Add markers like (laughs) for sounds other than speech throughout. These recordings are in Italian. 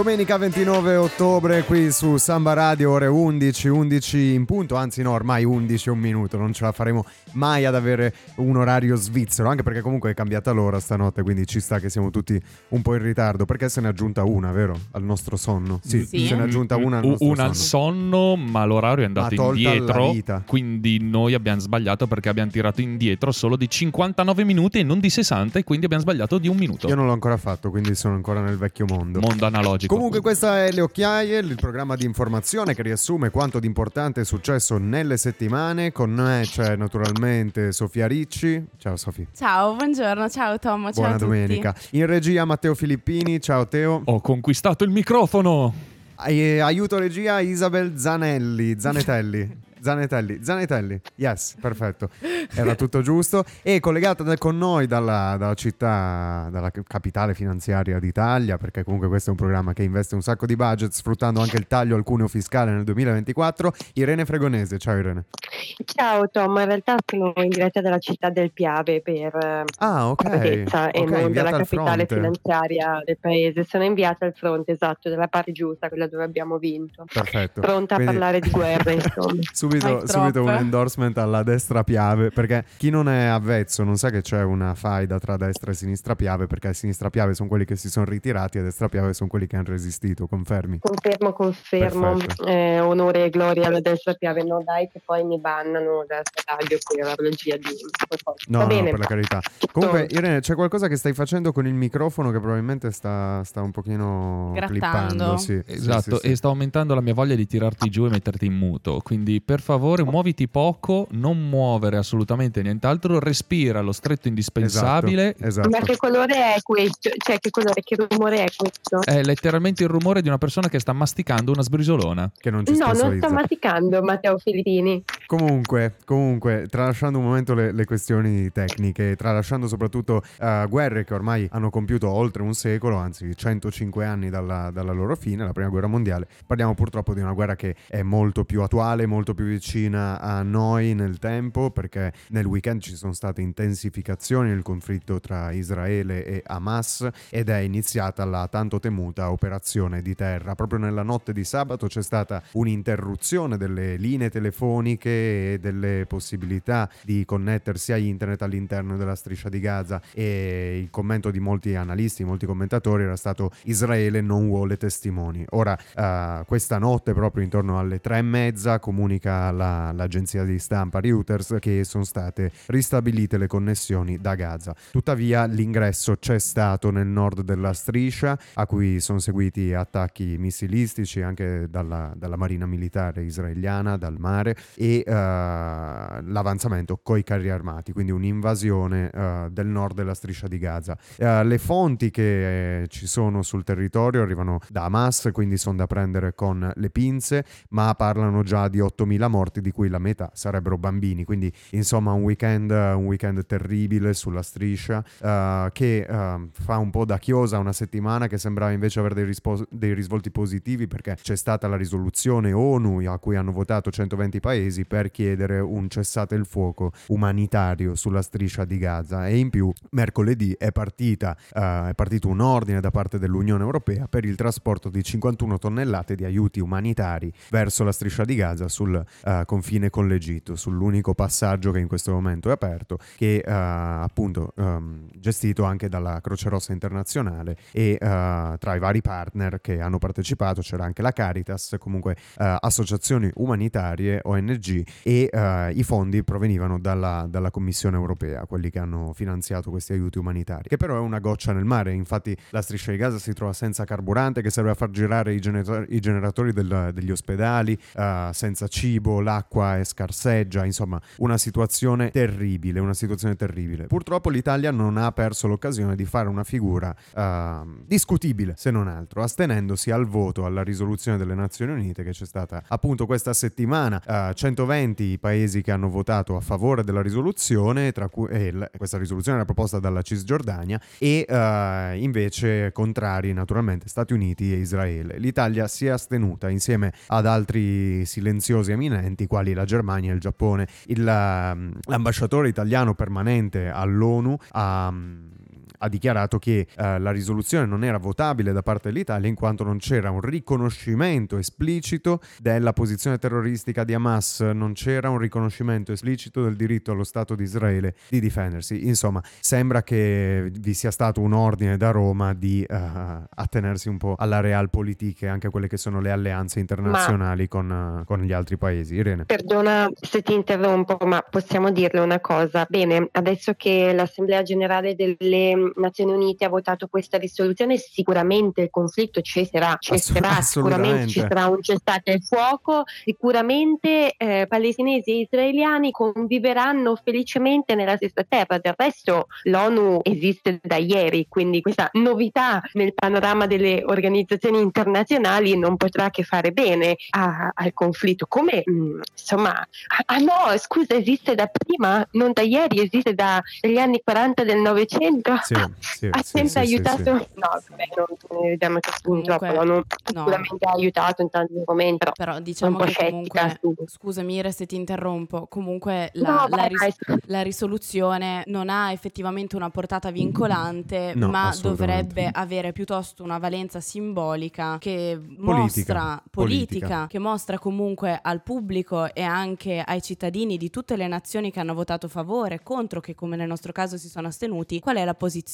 Domenica 29 ottobre qui su Samba Radio, ore 11, 11 in punto, anzi no, ormai 11 e un minuto, non ce la faremo mai ad avere un orario svizzero, anche perché comunque è cambiata l'ora stanotte, quindi ci sta che siamo tutti un po' in ritardo, perché se ne è aggiunta una, vero? Al nostro sonno. Sì, Sì. se ne è aggiunta una al nostro Una al sonno. sonno, ma l'orario è andato indietro. vita. Quindi noi abbiamo sbagliato perché abbiamo tirato indietro solo di 59 minuti e non di 60, e quindi abbiamo sbagliato di un minuto. Io non l'ho ancora fatto, quindi sono ancora nel vecchio mondo. Mondo analogico. Comunque questa è Le Occhiaie, il programma di informazione che riassume quanto di importante è successo nelle settimane. Con me c'è naturalmente Sofia Ricci. Ciao Sofia. Ciao, buongiorno, ciao Tom, ciao Buona a tutti. domenica. In regia Matteo Filippini. Ciao Teo. Ho conquistato il microfono. Aiuto regia Isabel Zanelli. Zanetelli. Zanetelli, Zanetelli, yes, perfetto, era tutto giusto. E collegata da- con noi dalla, dalla città, dalla capitale finanziaria d'Italia, perché comunque questo è un programma che investe un sacco di budget, sfruttando anche il taglio al cuneo fiscale nel 2024, Irene Fregonese. Ciao Irene. Ciao Tom, in realtà sono in diretta dalla città del Piave per Ah, ok. completezza e Ok, non al capitale fronte. finanziaria del paese. Sono inviata al fronte, esatto, dalla parte giusta, quella dove abbiamo vinto. Perfetto. Pronta Quindi- a parlare di guerra, (laughs) insomma. Subito, subito un endorsement alla destra Piave, perché chi non è avvezzo non sa che c'è una faida tra destra e sinistra Piave, perché a sinistra Piave sono quelli che si sono ritirati e a destra Piave sono quelli che hanno resistito, confermi? Confermo, confermo. Eh, onore e gloria alla destra Piave. No, dai, che poi mi bannano da radio per la regia di No, Va no, bene. per la carità. Comunque, Irene, c'è qualcosa che stai facendo con il microfono che probabilmente sta, sta un pochino Grattando. clippando. Sì, sì, Esatto, sì, sì. e sta aumentando la mia voglia di tirarti giù e metterti in muto. Quindi per favore muoviti poco, non muovere assolutamente nient'altro, respira lo stretto indispensabile. Esatto. Ma che colore è questo? Cioè, che colore, che rumore è questo? È letteralmente il rumore di una persona che sta masticando una sbrisolona. Che non ci No, non sto maticando, Matteo Filippini. Comunque, comunque, tralasciando un momento le, le questioni tecniche, tralasciando soprattutto eh, guerre che ormai hanno compiuto oltre un secolo, anzi 105 anni dalla, dalla loro fine, la prima guerra mondiale, parliamo purtroppo di una guerra che è molto più attuale, molto più vicina a noi nel tempo, perché nel weekend ci sono state intensificazioni nel conflitto tra Israele e Hamas ed è iniziata la tanto temuta operazione di terra. Proprio nella notte di sabato c'è stata un'interruzione delle linee telefoniche e delle possibilità di connettersi a internet all'interno della striscia di Gaza e il commento di molti analisti, molti commentatori era stato Israele non vuole testimoni. Ora, eh, questa notte proprio intorno alle tre e mezza comunica la- l'agenzia di stampa Reuters che sono state ristabilite le connessioni da Gaza. Tuttavia l'ingresso c'è stato nel nord della striscia a cui sono seguiti attacchi missilistici anche dalla, dalla marina militare israeliana, dal mare e eh, l'avanzamento coi carri armati, quindi un'invasione eh, del nord della striscia di Gaza. Eh, le fonti che eh, ci sono sul territorio arrivano da Hamas, quindi sono da prendere con le pinze, ma parlano già di 8.000 morti, di cui la metà sarebbero bambini. Quindi, insomma, un weekend, un weekend terribile sulla striscia eh, che eh, fa un po' da chiosa una settimana che sembrava invece avere dei, rispo- dei risvolti positivi perché c'è stata la risoluzione ONU a cui hanno votato 120 paesi per chiedere un cessate il fuoco umanitario sulla striscia di Gaza. E in più mercoledì è partita eh, è partito un ordine da parte dell'Unione Europea per il trasporto di 51 tonnellate di aiuti umanitari verso la striscia di Gaza sul eh, confine con l'Egitto, sull'unico passaggio che in questo momento è aperto, che eh, appunto ehm, gestito anche dalla Croce Rossa Internazionale e eh, tra i vari partner che hanno partecipato c'era anche la Caritas, comunque associazioni umanitarie, ONG e i fondi provenivano dalla, dalla Commissione Europea, quelli che hanno finanziato questi aiuti umanitari, che però è una goccia nel mare, infatti la striscia di Gaza si trova senza carburante che serve a far girare i, gener- i generatori del- degli ospedali, eh, senza cibo, l'acqua è scarseggia, insomma una situazione terribile, una situazione terribile. Purtroppo l'Italia non ha perso l'occasione di fare una figura eh, discutibile, se non altro, astenendosi al voto alla risoluzione delle Nazioni Unite che c'è stata appunto questa settimana, eh, 120 i paesi che hanno votato a favore della risoluzione, tra cui e l- questa risoluzione era proposta dalla Cisgiordania e eh, invece contrari naturalmente Stati Uniti e Israele. L'Italia si è astenuta insieme ad altri silenziosi eminenti quali la Germania e il Giappone. Il, ehm, l'ambasciatore italiano permanente all'ONU ha ha dichiarato che eh, la risoluzione non era votabile da parte dell'Italia in quanto non c'era un riconoscimento esplicito della posizione terroristica di Hamas, non c'era un riconoscimento esplicito del diritto allo Stato di Israele di difendersi. Insomma, sembra che vi sia stato un ordine da Roma di uh, attenersi un po' alla realpolitik e anche a quelle che sono le alleanze internazionali con, uh, con, gli altri paesi. Irene. Perdona se ti interrompo, ma possiamo dirle una cosa. Bene, adesso che l'Assemblea generale delle Nazioni Unite ha votato questa risoluzione, sicuramente il conflitto cesserà, cesserà sicuramente ci sarà un cessate il fuoco, sicuramente eh, palestinesi e israeliani conviveranno felicemente nella stessa terra. Del resto l'ONU esiste da ieri, quindi questa novità nel panorama delle organizzazioni internazionali non potrà che fare bene a, al conflitto. Come mm, insomma, ah no, scusa, esiste da prima, non da ieri, esiste dagli anni 40 del Novecento. Sì, sì, ha sempre sì, aiutato. Sì, no, beh, non vediamo che purtroppo l'ONU no. sicuramente ha aiutato in tanti momenti. Però diciamo che comunque, scusami Ire se ti interrompo, comunque la, no, la, ris- la risoluzione non ha effettivamente una portata vincolante, no, ma dovrebbe avere piuttosto una valenza simbolica che politica. mostra politica, politica, che mostra comunque al pubblico e anche ai cittadini di tutte le nazioni che hanno votato favore, contro, che come nel nostro caso si sono astenuti, qual è la posizione,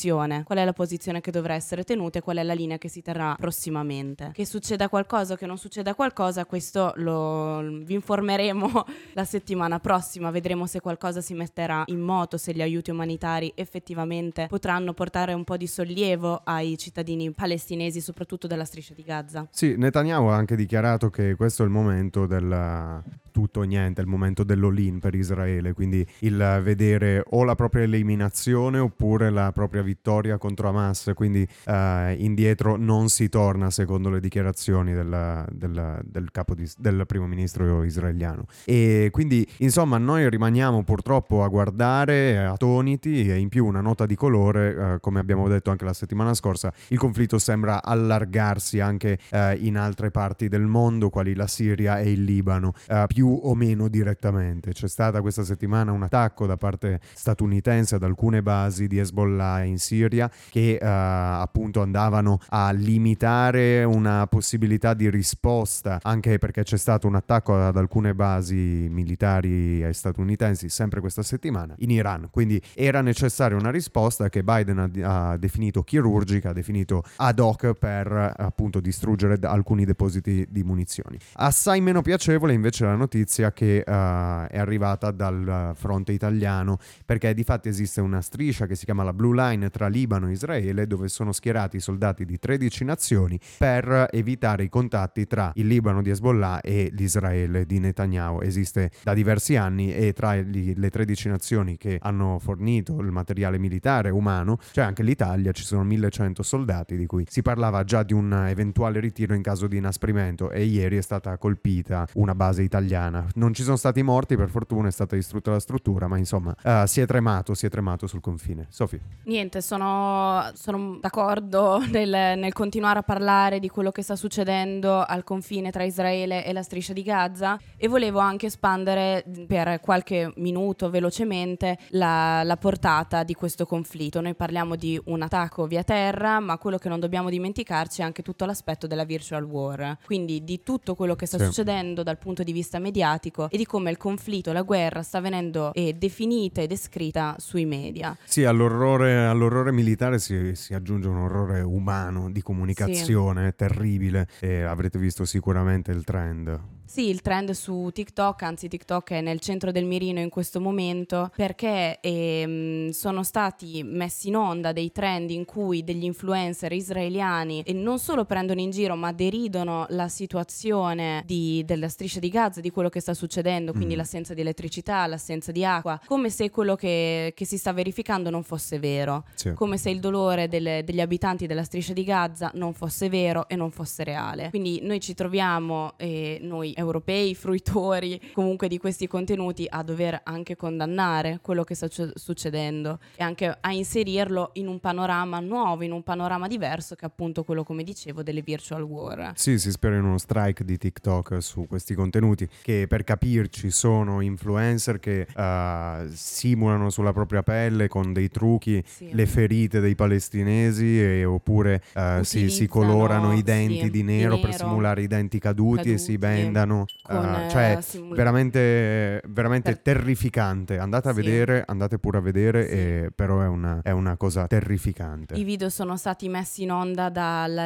qual è la posizione che dovrà essere tenuta e qual è la linea che si terrà prossimamente. Che succeda qualcosa o che non succeda qualcosa, questo lo, vi informeremo (laughs) la settimana prossima, vedremo se qualcosa si metterà in moto, se gli aiuti umanitari effettivamente potranno portare un po' di sollievo ai cittadini palestinesi, soprattutto della striscia di Gaza. Sì, Netanyahu ha anche dichiarato che questo è il momento della tutto o niente, il momento dell'all-in per Israele, quindi il vedere o la propria eliminazione oppure la propria vittoria contro Hamas, quindi uh, indietro non si torna secondo le dichiarazioni del, del, del, di, del primo ministro israeliano. E quindi insomma noi rimaniamo purtroppo a guardare attoniti e in più una nota di colore, uh, come abbiamo detto anche la settimana scorsa, il conflitto sembra allargarsi anche uh, in altre parti del mondo, quali la Siria e il Libano. più più o meno direttamente. C'è stata questa settimana un attacco da parte statunitense ad alcune basi di Hezbollah in Siria che uh, appunto andavano a limitare una possibilità di risposta, anche perché c'è stato un attacco ad alcune basi militari statunitensi sempre questa settimana in Iran. Quindi era necessaria una risposta che Biden ha, ha definito chirurgica, ha definito ad hoc per appunto distruggere alcuni depositi di munizioni. Assai meno piacevole invece la notizia notizia che uh, è arrivata dal fronte italiano perché di fatto esiste una striscia che si chiama la Blue Line tra Libano e Israele dove sono schierati soldati di 13 nazioni per evitare i contatti tra il Libano di Hezbollah e l'Israele di Netanyahu. Esiste da diversi anni e tra le 13 nazioni che hanno fornito il materiale militare umano c'è anche l'Italia, ci sono 1100 soldati di cui si parlava già di un eventuale ritiro in caso di inasprimento e ieri è stata colpita una base italiana italiana. Non ci sono stati morti, per fortuna è stata distrutta la struttura, ma insomma uh, si è tremato, si è tremato sul confine. Sofì. Niente, sono, sono d'accordo nel, nel, continuare a parlare di quello che sta succedendo al confine tra Israele e la striscia di Gaza e volevo anche espandere per qualche minuto velocemente la, la portata di questo conflitto. Noi parliamo di un attacco via terra, ma quello che non dobbiamo dimenticarci è anche tutto l'aspetto della virtual war, quindi di tutto quello che sta sì. succedendo dal punto di vista mediatico e di come il conflitto, la guerra sta venendo eh, definita e descritta sui media. Sì, all'orrore, all'orrore militare si, si, aggiunge un orrore umano di comunicazione sì. terribile e avrete visto sicuramente il trend. Sì, il trend su TikTok, anzi TikTok è nel centro del mirino in questo momento perché ehm, sono stati messi in onda dei trend in cui degli influencer israeliani e non solo prendono in giro ma deridono la situazione di, della striscia di Gaza, di quello che sta succedendo, quindi mm. l'assenza di elettricità, l'assenza di acqua, come se quello che, che si sta verificando non fosse vero, sì. come se il dolore delle, degli abitanti della striscia di Gaza non fosse vero e non fosse reale. Quindi noi ci troviamo, e noi europei, (laughs) fruitori comunque di questi contenuti a dover anche condannare quello che sta succedendo e anche a inserirlo in un panorama nuovo, in un panorama diverso che è appunto quello come dicevo delle virtual war. Sì, si spera in uno strike di TikTok su questi contenuti che per capirci sono influencer che uh, simulano sulla propria pelle con dei trucchi sì. le ferite dei palestinesi e, oppure uh, si, si, colorano i denti sì, di, nero di, nero per simulare i denti caduti, caduti e si vendano. Con, uh, cioè, simul- veramente, veramente per... terrificante. Andate a sì. vedere, andate pure a vedere, e, però è una, è una, cosa terrificante. I video sono stati messi in onda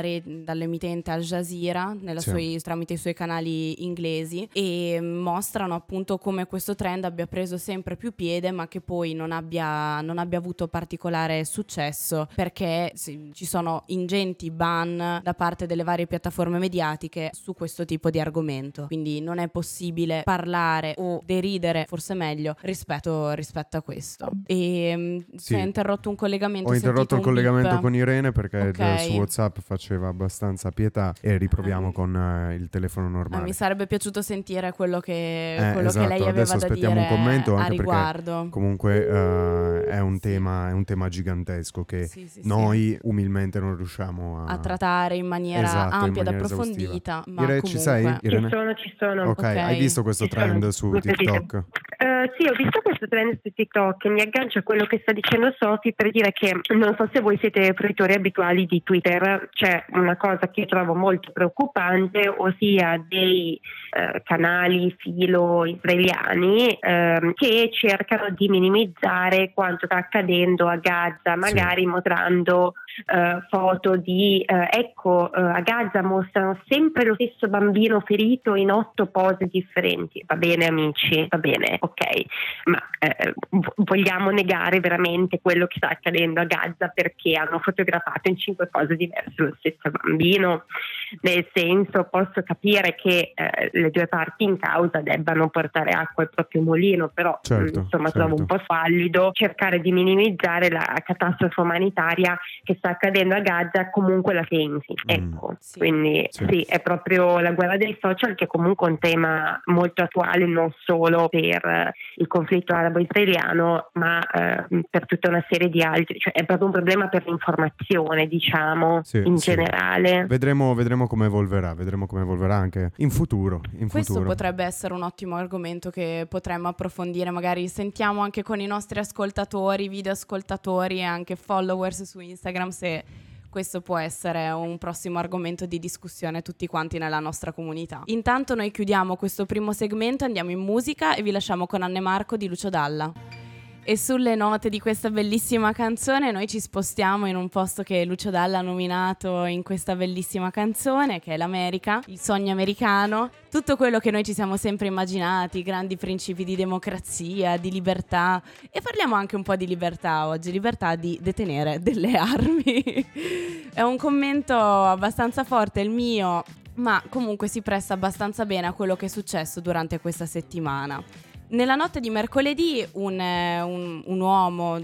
re- dall'emittente Al Jazeera sui, tramite i suoi canali inglesi e mostrano appunto come questo trend abbia preso sempre più piede ma che poi non abbia, non abbia avuto particolare successo perché sì, ci sono ingenti ban da parte delle varie piattaforme mediatiche su questo tipo di argomento. Quindi non è possibile parlare o deridere, forse meglio, rispetto, rispetto a questo. E mm, sì. si è interrotto un collegamento. Ho interrotto il collegamento beep. con Irene perché okay. su WhatsApp faceva abbastanza pietà e riproviamo ah. con uh, il telefono normale. Ah, mi sarebbe piaciuto sentire quello che, eh, quello esatto. che lei aveva Adesso da dire un commento anche a riguardo. Comunque uh, è, un tema, è, un tema, gigantesco che sì, sì, noi umilmente non riusciamo a, a trattare in maniera esatto, ampia ed approfondita. Ma Ire, comunque... ci sei? Irene? Ci sono, ci sono. Ok, okay. hai visto questo ci trend sono. su TikTok? Uh, sì, ho visto questo trend su TikTok e mi aggancio a quello che sta dicendo Soti per dire che non so se voi siete fruitori abituali di Twitter, c'è una cosa che trovo molto preoccupante, ossia dei uh, canali filo israeliani uh, che cercano di minimizzare quanto sta accadendo a Gaza, magari sì. mostrando uh, foto di uh, ecco uh, a Gaza mostrano sempre lo stesso bambino ferito in otto pose differenti. Va bene amici, va bene, ok, ma vogliamo negare veramente quello che sta accadendo a Gaza perché hanno fotografato in cinque pose diverse lo stesso bambino? Nel senso posso capire che le due parti in causa debbano portare acqua al proprio mulino, però certo, insomma certo. trovo un po' fallido cercare di minimizzare la catastrofe umanitaria che sta accadendo a Gaza comunque la pensi. Mm. Ecco, sì. quindi sì. sì. è proprio la guerra dei social che è comunque un tema molto attuale non solo per il conflitto arabo-israeliano ma eh, per tutta una serie di altri, cioè è proprio un problema per l'informazione diciamo sì, in generale. Vedremo, vedremo, come evolverà, vedremo come evolverà anche in futuro. In Questo futuro. potrebbe essere un ottimo argomento che potremmo approfondire, magari sentiamo anche con i nostri ascoltatori, video ascoltatori e anche followers su Instagram se questo può essere un prossimo argomento di discussione tutti quanti nella nostra comunità. Intanto noi chiudiamo questo primo segmento, andiamo in musica e vi lasciamo con Anne Marco di Lucio Dalla. E sulle note di questa bellissima canzone noi ci spostiamo in un posto che Lucio Dalla ha nominato in questa bellissima canzone, che è l'America, il sogno americano, tutto quello che noi ci siamo sempre immaginati, grandi principi di democrazia, di libertà e parliamo anche un po' di libertà oggi, libertà di detenere delle (laughs) armi. è un commento abbastanza forte il mio, ma comunque si presta abbastanza bene a quello che è successo durante questa settimana. Nella notte di mercoledì un, eh, un, un, uomo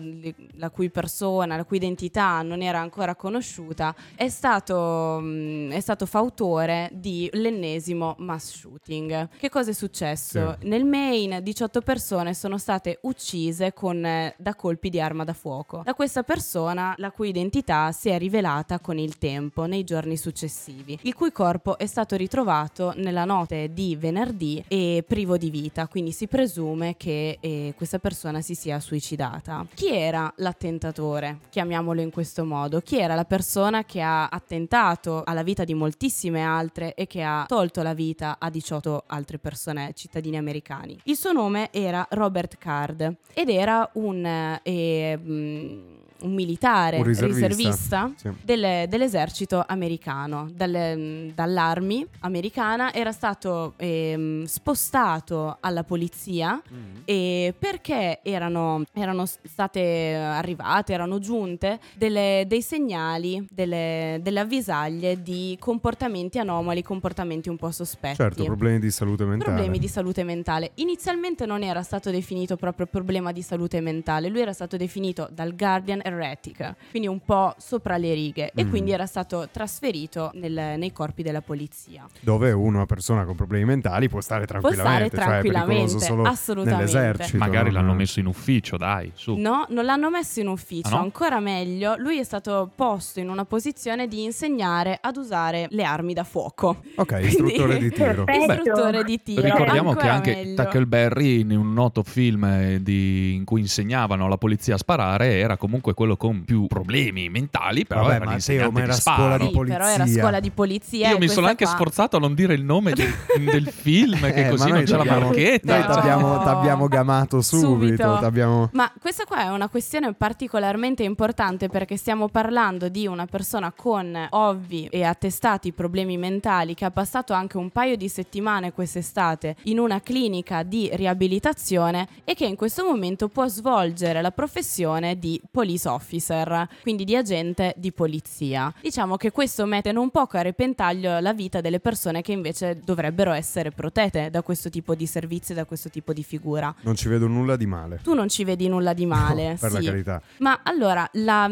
la cui persona, la cui identità non era ancora conosciuta, è stato, mm, è stato fautore di l'ennesimo mass shooting. Che cosa è successo? Sì. Nel Maine 18 persone sono state uccise con, eh, da colpi di arma da fuoco. Da questa persona la cui identità si è rivelata con il tempo, nei giorni successivi, il cui corpo è stato ritrovato nella notte di venerdì e privo di vita, quindi si presume presume che eh, questa persona si sia suicidata. Chi era l'attentatore? Chiamiamolo in questo modo. Chi era la persona che ha attentato alla vita di moltissime altre e che ha tolto la vita a 18 altre persone, cittadini americani? Il suo nome era Robert Card ed era un... Eh, mh, un militare un riservista, riservista sì. delle, dell'esercito americano, dalle, dall'Army americana, era stato eh, spostato alla polizia mm. e perché erano, erano, state arrivate, erano giunte delle, dei segnali, delle, delle, avvisaglie di comportamenti anomali, comportamenti un po' sospetti. Certo, problemi di salute mentale. Problemi di salute mentale. Inizialmente non era stato definito proprio problema di salute mentale, lui era stato definito dal Guardian erratic, quindi un po' sopra le righe mm. e quindi era stato trasferito nel, nei corpi della polizia. Dove una persona con problemi mentali può stare tranquillamente, può stare tranquillamente, cioè assolutamente. Magari l'hanno messo in ufficio, dai, su. No, non l'hanno messo in ufficio, ah, no? ancora meglio, lui è stato posto in una posizione di insegnare ad usare le armi da fuoco. Ok, (laughs) istruttore di tiro. (laughs) istruttore di tiro. Ricordiamo che anche meglio. Tackleberry in un noto film di, in cui insegnavano la polizia a sparare era comunque quello con più problemi mentali, però Vabbè, era Matteo, ma era scuola di polizia. Sì, però era scuola di polizia. Io mi sono anche qua... sforzato a non dire il nome del, (laughs) del film, che eh, così non c'è la marchetta. Noi t'abbiamo gamato (laughs) subito. subito. Ma questa qua è una questione particolarmente importante perché stiamo parlando di una persona con ovvi e attestati problemi mentali che ha passato anche un paio di settimane quest'estate in una clinica di riabilitazione e che in questo momento può svolgere la professione di police officer, quindi di agente di polizia. Diciamo che questo mette non poco a repentaglio la vita delle persone che invece dovrebbero essere protette da questo tipo di servizio e da questo tipo di figura. Non ci vedo nulla di male. Tu non ci vedi nulla di male, no, (laughs) per sì. la carità. Ma allora, la,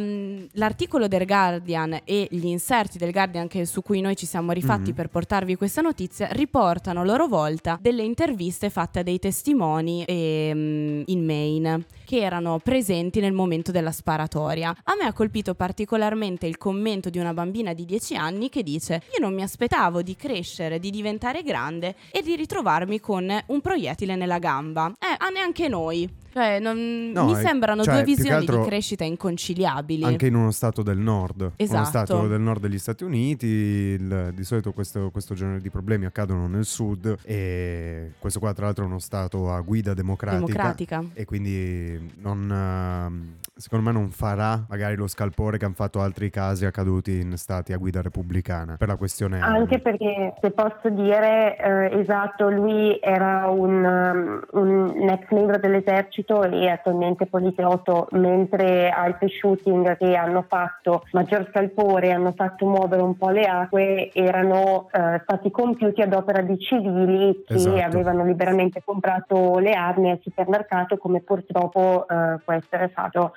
l'articolo del Guardian e gli inserti del Guardian che, su cui noi ci siamo rifatti mm-hmm. per portarvi questa notizia riportano a loro volta delle interviste fatte a dei testimoni ehm, in Maine che erano presenti nel momento della sparatoria. A me ha colpito particolarmente il commento di una bambina di 10 anni che dice io non mi aspettavo di crescere, di diventare grande e di ritrovarmi con un proiettile nella gamba. Eh, a neanche noi. Cioè, non, no, mi sembrano cioè, due visioni di crescita inconciliabili. Anche in uno stato del nord. Esatto. Uno stato del nord degli Stati Uniti, il, di solito questo, questo, genere di problemi accadono nel sud e questo qua tra l'altro è uno stato a guida democratica. democratica. E quindi non, ehm, secondo me non farà magari lo scalpore che hanno fatto altri casi accaduti in stati a guida repubblicana per la questione. Anche perché se posso dire, eh, esatto, lui era un, um, un ex membro dell'esercito esercito e attualmente poliziotto, mentre altri shooting che hanno fatto maggior scalpore, hanno fatto muovere un po' le acque, erano eh, stati compiuti ad opera di civili che esatto. avevano liberamente comprato le armi al supermercato, come purtroppo eh, può essere stato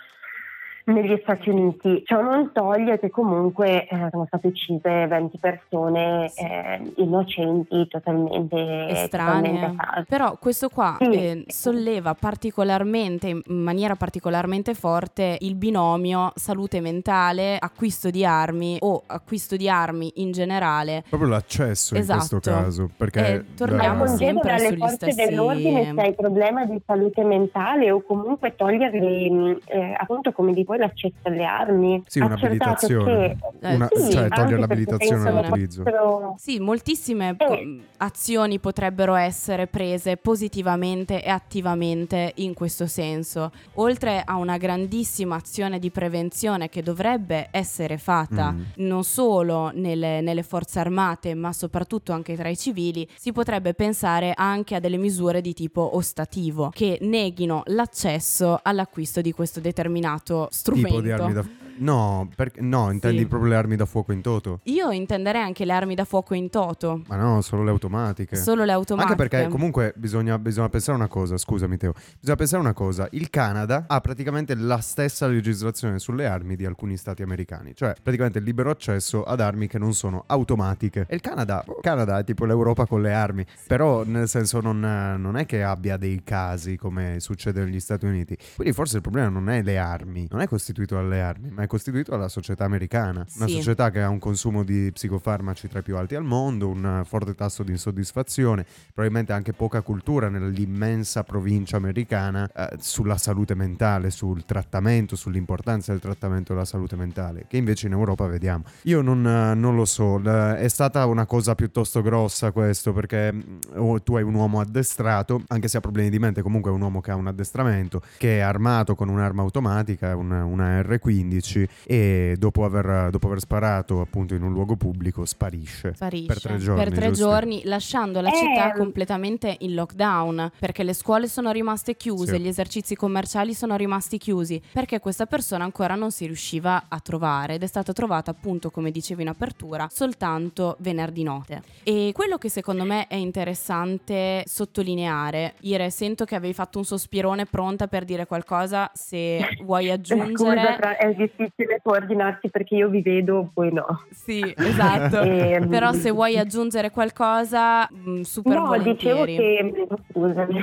negli Stati Uniti. Ciò non toglie che comunque eh, sono state uccise 20 persone eh, innocenti, totalmente estranee. Però questo qua sì. eh, solleva particolarmente, in maniera particolarmente forte, il binomio salute mentale, acquisto di armi o acquisto di armi in generale. Proprio l'accesso esatto. in questo esatto. caso. Perché eh, torniamo da... sempre sugli forze stessi... dell'ordine se hai problema di salute mentale o comunque toglierli, eh, appunto come di voi l'accesso alle armi. Sì, un'abilitazione. Che, una, sì, cioè togliere l'abilitazione all'utilizzo. Fossero... Sì, moltissime eh. azioni potrebbero essere prese positivamente e attivamente in questo senso. Oltre a una grandissima azione di prevenzione che dovrebbe essere fatta mm. non solo nelle, nelle forze armate, ma soprattutto anche tra i civili, si potrebbe pensare anche a delle misure di tipo ostativo che neghino l'accesso all'acquisto di questo determinato strumento di armi da No, per... no intendi sì. proprio le armi da fuoco in toto? Io intenderei anche le armi da fuoco in toto. Ma no, solo le automatiche. Solo le automatiche. Anche perché comunque bisogna, bisogna pensare una cosa, scusami Teo, bisogna pensare una cosa, il Canada ha praticamente la stessa legislazione sulle armi di alcuni stati americani, cioè praticamente il libero accesso ad armi che non sono automatiche. E il Canada, Canada è tipo l'Europa con le armi, però nel senso non, non è che abbia dei casi come succede negli Stati Uniti. Quindi forse il problema non è le armi, non è costituito dalle armi, ma è costituito dalla società americana, una sì. società che ha un consumo di psicofarmaci tra i più alti al mondo, un forte tasso di insoddisfazione, probabilmente anche poca cultura nell'immensa provincia americana eh, sulla salute mentale, sul trattamento, sull'importanza del trattamento della salute mentale, che invece in Europa vediamo. Io non, eh, non lo so, è stata una cosa piuttosto grossa questo perché oh, tu hai un uomo addestrato, anche se ha problemi di mente, comunque è un uomo che ha un addestramento, che è armato con un'arma automatica, una, una R15 12 e dopo aver, dopo aver, sparato appunto in un luogo pubblico sparisce, sparisce per tre giorni, per tre giorni lasciando la città eh. completamente in lockdown perché le scuole sono rimaste chiuse, sì. gli esercizi commerciali sono rimasti chiusi perché questa persona ancora non si riusciva a trovare ed è stata trovata appunto come dicevo in apertura soltanto venerdì notte. E quello che secondo me è interessante sottolineare, Ire, sento che avevi fatto un sospirone pronta per dire qualcosa, se (laughs) vuoi aggiungere... Scusa, è difficile coordinarsi perché io vi vedo, voi no. Sì, esatto. (laughs) e, ehm, Però se vuoi aggiungere qualcosa, mm, super no, volentieri. Dicevo che, scusami,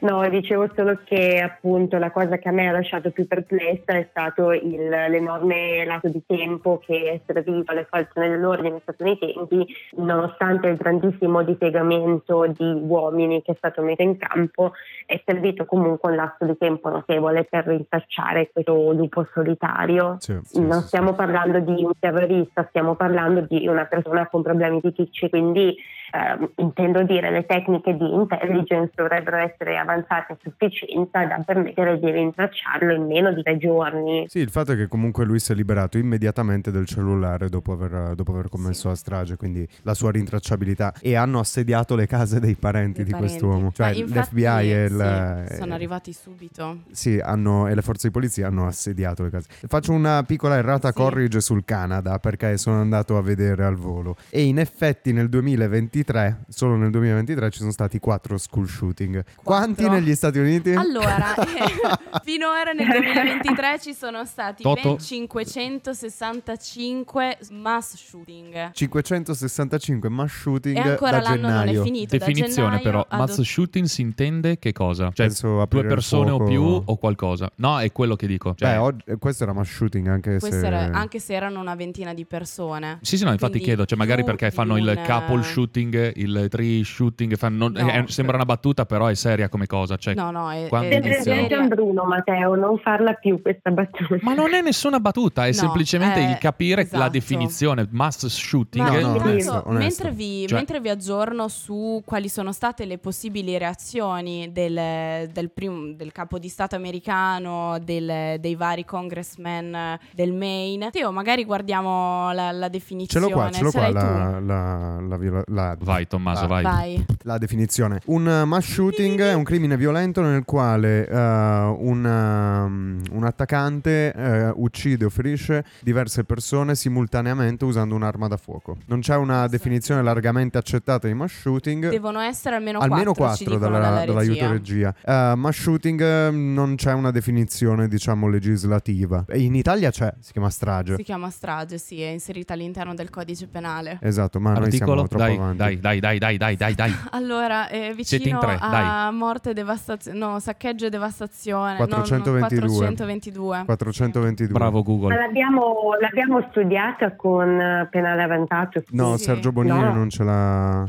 no, dicevo solo che appunto la cosa che a me ha lasciato più perplessa è stato il, l'enorme lato di tempo che è servito alle forze dell'ordine statunitensi, nonostante il grandissimo difegamento di uomini che è stato messo in campo, è servito comunque un lasso di tempo notevole per rintracciare questo lupo solitario. Sì, sì, non stiamo parlando di un terrorista, stiamo parlando di una persona con problemi psichici, quindi eh, intendo dire le tecniche di intelligence dovrebbero essere avanzate a sufficienza da permettere di rintracciarlo in meno di tre giorni. Sì, il fatto è che comunque lui si è liberato immediatamente del cellulare dopo aver, dopo aver commesso sì. la strage, quindi la sua rintracciabilità e hanno assediato le case dei parenti dei di parenti. quest'uomo. Cioè l'FBI e il... Sì, sono arrivati subito. Sì, hanno, e le forze di polizia hanno assediato le case. Faccio una piccola errata sì. corrige sul Canada perché sono andato a vedere al volo e in effetti nel 2023 2023, solo nel 2023 ci sono stati quattro school shooting. Quattro. Quanti negli Stati Uniti? Allora, eh, (laughs) (laughs) finora nel 2023 ci sono stati Toto. ben 565 mass shooting. 565 mass shooting e ancora l'anno gennaio. non è finito. Definizione però, mass shooting si intende che cosa? Cioè due persone o più o qualcosa? No, è quello che dico. Cioè, Beh, oggi, questo era mass shooting anche se... Era, anche se erano una ventina di persone. Sì, sì, no, infatti Quindi chiedo, cioè magari perché fanno il couple shooting il tree shooting, fanno, no, è, sembra una battuta, però è seria come cosa. Cioè, no, no, è, quando è, inizia... Bruno, Matteo, non farla più questa battuta. Ma non è nessuna battuta, è no, semplicemente è, il capire esatto. la definizione mass shooting. Ma, no, no, onesto, onesto. Mentre, vi, cioè... mentre, vi, aggiorno su quali sono state le possibili reazioni del, del, prim, del capo di Stato americano, del, dei vari congressmen del Maine, Teo, magari guardiamo la, la definizione. Ce l'ho qua, ce l'ho qua la, la, la, la, Vai Tommaso, ah, vai. vai. La definizione. Un uh, mass shooting è un crimine violento nel quale uh, un, uh, un, attaccante uh, uccide o ferisce diverse persone simultaneamente usando un'arma da fuoco. Non c'è una definizione largamente accettata di mass shooting. Devono essere almeno, almeno 4, 4 dalla, dalla dall'aiuto regia. Uh, mass shooting non c'è una definizione, diciamo, legislativa. In Italia c'è, si chiama strage. Si chiama strage, sì, è inserita all'interno del codice penale. Esatto, ma Articolo, noi siamo troppo dai, avanti. Dai, dai, dai, dai, dai, dai, dai. (laughs) Allora, eh, vicino tre, a dai. morte e devastazione, no, saccheggio e devastazione. 422. No, no, 422. 422. Bravo Google. Ma l'abbiamo, l'abbiamo studiata con penale avvantato. No, sì. Sergio Bonini no. non ce l'ha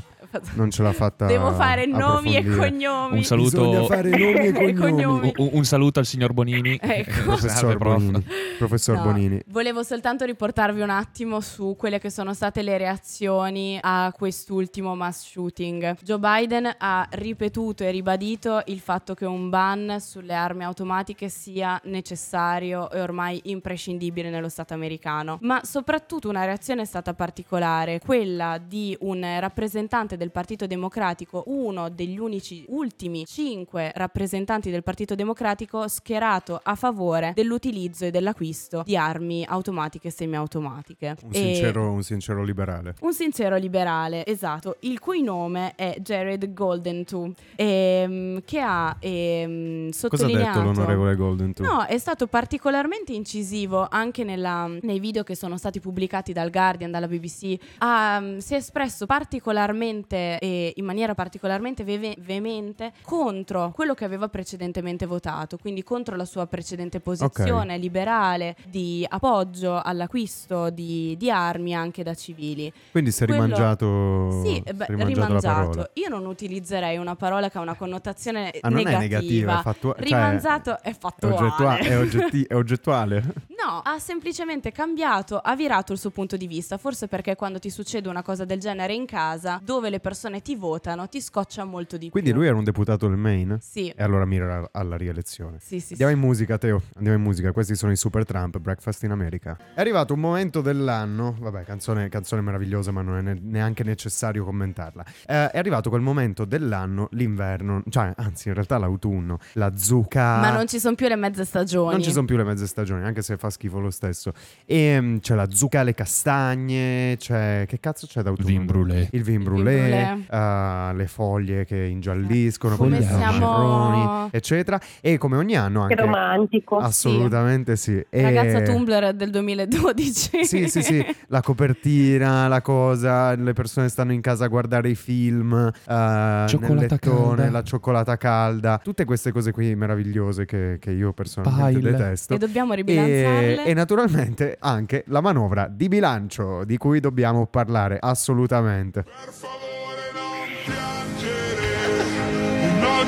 non ce l'ha fatta. Devo fare nomi e cognomi. Un saluto, fare nomi e (laughs) cognomi. Un, un, saluto al signor Bonini. Ecco. (laughs) Professor Bonini. Professor no, Bonini. Volevo soltanto riportarvi un attimo su quelle che sono state le reazioni a quest'ultimo mass shooting. Joe Biden ha ripetuto e ribadito il fatto che un ban sulle armi automatiche sia necessario e ormai imprescindibile nello Stato americano. Ma soprattutto una reazione è stata particolare, quella di un rappresentante del Partito Democratico, uno degli unici ultimi cinque rappresentanti del Partito Democratico schierato a favore dell'utilizzo e dell'acquisto di armi automatiche e semiautomatiche. Un, sincero, un sincero liberale. Un sincero liberale, esatto, il cui nome è Jared Goldentu, ehm, che ha ehm, sottolineato... Cosa ha detto l'onorevole Goldentu? No, è stato particolarmente incisivo anche nella, nei video che sono stati pubblicati dal Guardian, dalla BBC, ha, si è espresso particolarmente veemente e in maniera particolarmente ve- veemente contro quello che aveva precedentemente votato, quindi contro la sua precedente posizione okay. liberale di appoggio all'acquisto di, di, armi anche da civili. Quindi si è quello... rimangiato, sì, beh, rimangiato, rimangiato. Io non utilizzerei una parola che ha una connotazione ah, negativa. È negativa, è fattua- rimangiato cioè, è fattuale. È, oggettua- è, oggetti- è oggettuale. (laughs) No, ha semplicemente cambiato, ha virato il suo punto di vista, forse perché quando ti succede una cosa del genere in casa, dove le persone ti votano, ti scoccia molto di Quindi più. Quindi lui era un deputato del Maine? Sì. E allora mira alla rielezione. Sì, sì. Andiamo sì. in musica, Teo. Andiamo in musica. Questi sono i Super Trump, Breakfast in America. È arrivato un momento dell'anno. Vabbè, canzone, canzone meravigliosa, ma non è neanche necessario commentarla. Eh, è arrivato quel momento dell'anno, l'inverno, cioè, anzi, in realtà l'autunno, la zucca. Ma non ci sono più le mezze stagioni. Non ci sono più le mezze stagioni, anche se fa schifo lo stesso. E um, c'è la zucca alle castagne, c'è. Che cazzo c'è d'autunno? Vin brûlé. Il vin brûlé, uh, le foglie che ingialliscono. Come come siamo marroni, eccetera. E come ogni anno anche... Che romantico. Assolutamente sì. sì. Ragazza Tumblr del 2012. Sì, sì, sì. La copertina, la cosa, le persone stanno in casa a guardare i film, uh, nel lettone, calda. la cioccolata calda, tutte queste cose qui meravigliose che, che io personalmente Pile. detesto. E dobbiamo ribilanciarle. E, e naturalmente anche la manovra di bilancio di cui dobbiamo parlare assolutamente. Per favore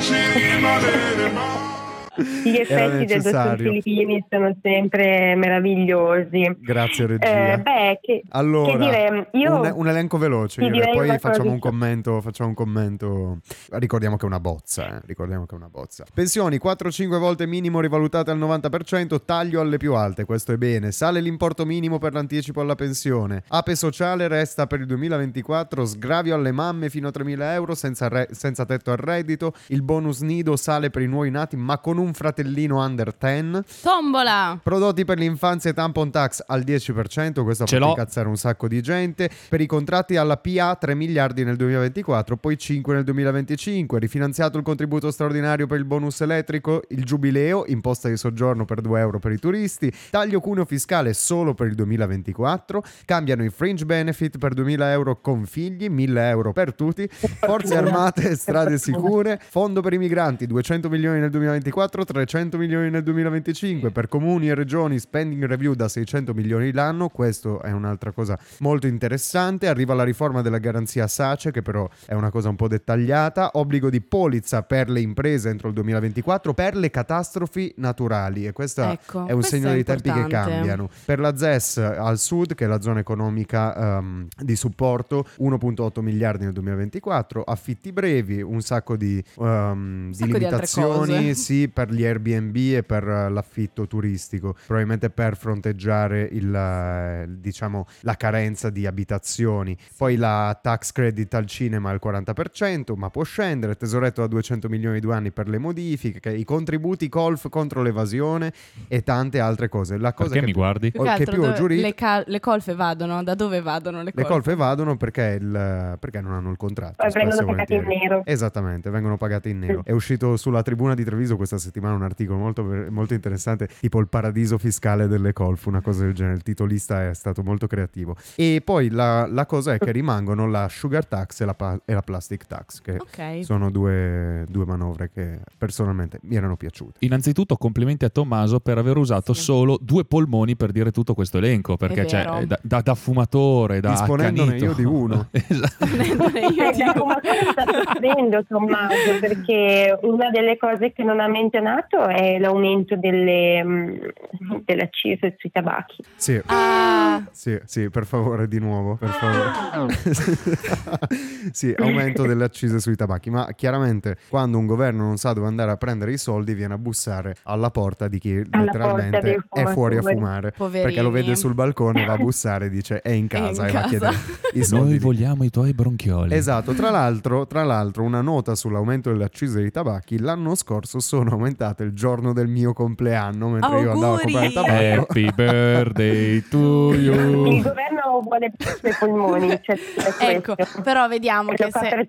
piangere, non ci rimanere mai. Gli effetti del dottor Filippini sono sempre meravigliosi. Grazie regia. Eh, beh, che, allora, che dire, io un, un, elenco veloce, io, poi facciamo un, commento, facciamo un commento. Ricordiamo che è una bozza, eh? ricordiamo che è una bozza. Pensioni 4-5 volte minimo rivalutate al 90%, taglio alle più alte, questo è bene. Sale l'importo minimo per l'anticipo alla pensione. Ape sociale resta per il 2024, sgravio alle mamme fino a 3.000 euro senza, re- senza tetto al reddito. Il bonus nido sale per i nuovi nati ma con un fratellino under 10. Tombola! Prodotti per l'infanzia e tampon tax al 10%, questo fa incazzare un sacco di gente. Per i contratti alla PA 3 miliardi nel 2024, poi 5 nel 2025. Rifinanziato il contributo straordinario per il bonus elettrico, il giubileo, imposta di soggiorno per 2 euro per i turisti, taglio cuneo fiscale solo per il 2024, cambiano i fringe benefit per 2000 euro con figli, 1000 euro per tutti, (laughs) forze armate e strade sicure, fondo per i migranti 200 milioni nel 2024, 2024, 300 milioni nel 2025 per comuni e regioni, spending review da 600 milioni l'anno, questo è un'altra cosa molto interessante, arriva la riforma della garanzia SACE che però è una cosa un po' dettagliata, obbligo di polizza per le imprese entro il 2024 per le catastrofi naturali. E questo ecco, è un segno dei tempi che cambiano. Per la ZES al sud, che è la zona economica um, di supporto, 1.8 miliardi nel 2024, affitti brevi, un sacco di, um, un sacco di limitazioni, di sì, per gli Airbnb e per l'affitto turistico, probabilmente per fronteggiare il, eh, diciamo, la carenza di abitazioni. Poi la tax credit al cinema al 40%, ma può scendere, tesoretto da 200 milioni di due anni per le modifiche, i contributi golf contro l'evasione e tante altre cose. La cosa perché che mi guardi? Più che, che più ho giurito... Le, cal- le, colfe vadono? Da dove vadono le colfe? Le colfe vadono perché, il, perché non hanno il contratto. vengono pagate in nero. Esattamente, vengono pagate in nero. È uscito sulla tribuna di Treviso questa settimana un articolo molto, molto interessante, tipo il paradiso fiscale delle colf, una cosa del genere. Il titolista è stato molto creativo. E poi la, la cosa è che rimangono la sugar tax e la, e la plastic tax, che okay. sono due, due, manovre che personalmente mi erano piaciute. Innanzitutto complimenti a Tommaso per aver usato sì. solo due polmoni per dire tutto questo elenco, perché c'è cioè, da, da, da, fumatore, da Disponendone io di uno. (laughs) esatto. io di uno. sta Tommaso, perché una delle cose che non ha menzionato è l'aumento delle, mm, delle accise sui tabacchi. Sì. Ah. sì, sì, per favore, di nuovo, per favore. (laughs) sì, aumento delle accise sui tabacchi, ma chiaramente quando un governo non sa dove andare a prendere i soldi viene a bussare alla porta di chi alla letteralmente è fuori a fumare, Poverini. perché lo vede sul balcone, va a bussare e dice è in casa è in e va a chiedere i soldi. Noi vogliamo i tuoi bronchioli. Esatto, tra l'altro, tra l'altro una nota sull'aumento delle accise dei tabacchi, l'anno scorso sono aumentate il giorno del mio compleanno mentre Auguri. io andavo a comprare il tabacco. Happy birthday to you. Il governo vuole i polmoni. Cioè, ecco, però vediamo che se...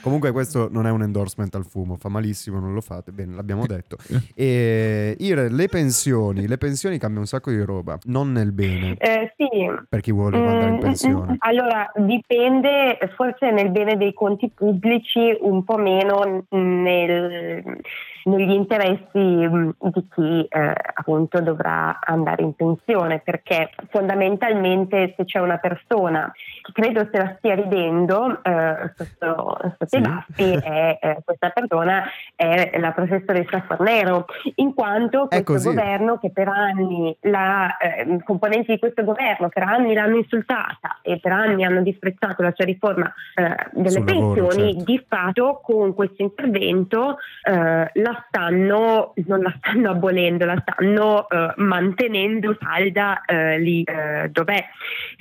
Comunque questo non è un endorsement al fumo, fa malissimo, non lo fate, bene, l'abbiamo detto. (laughs) E Ire, le pensioni, le pensioni cambiano un sacco di roba, non nel bene. Eh, sì. Per chi vuole andare in mm, pensione. Allora, dipende, forse nel bene dei conti pubblici, un po' meno nel negli interessi mh, di chi eh, appunto dovrà andare in pensione, perché fondamentalmente se c'è una persona che credo se la stia ridendo eh, sotto, sotto sì. i baffi, è, eh, questa persona è la professoressa Fornero, in quanto questo governo che per anni, la, eh, componenti di questo governo per anni l'hanno insultata e per anni hanno disprezzato la sua riforma eh, delle Sul pensioni, lavoro, certo. di fatto con questo intervento eh, la stanno, non la stanno abolendo, la stanno eh, mantenendo salda eh, lì eh, dov'è.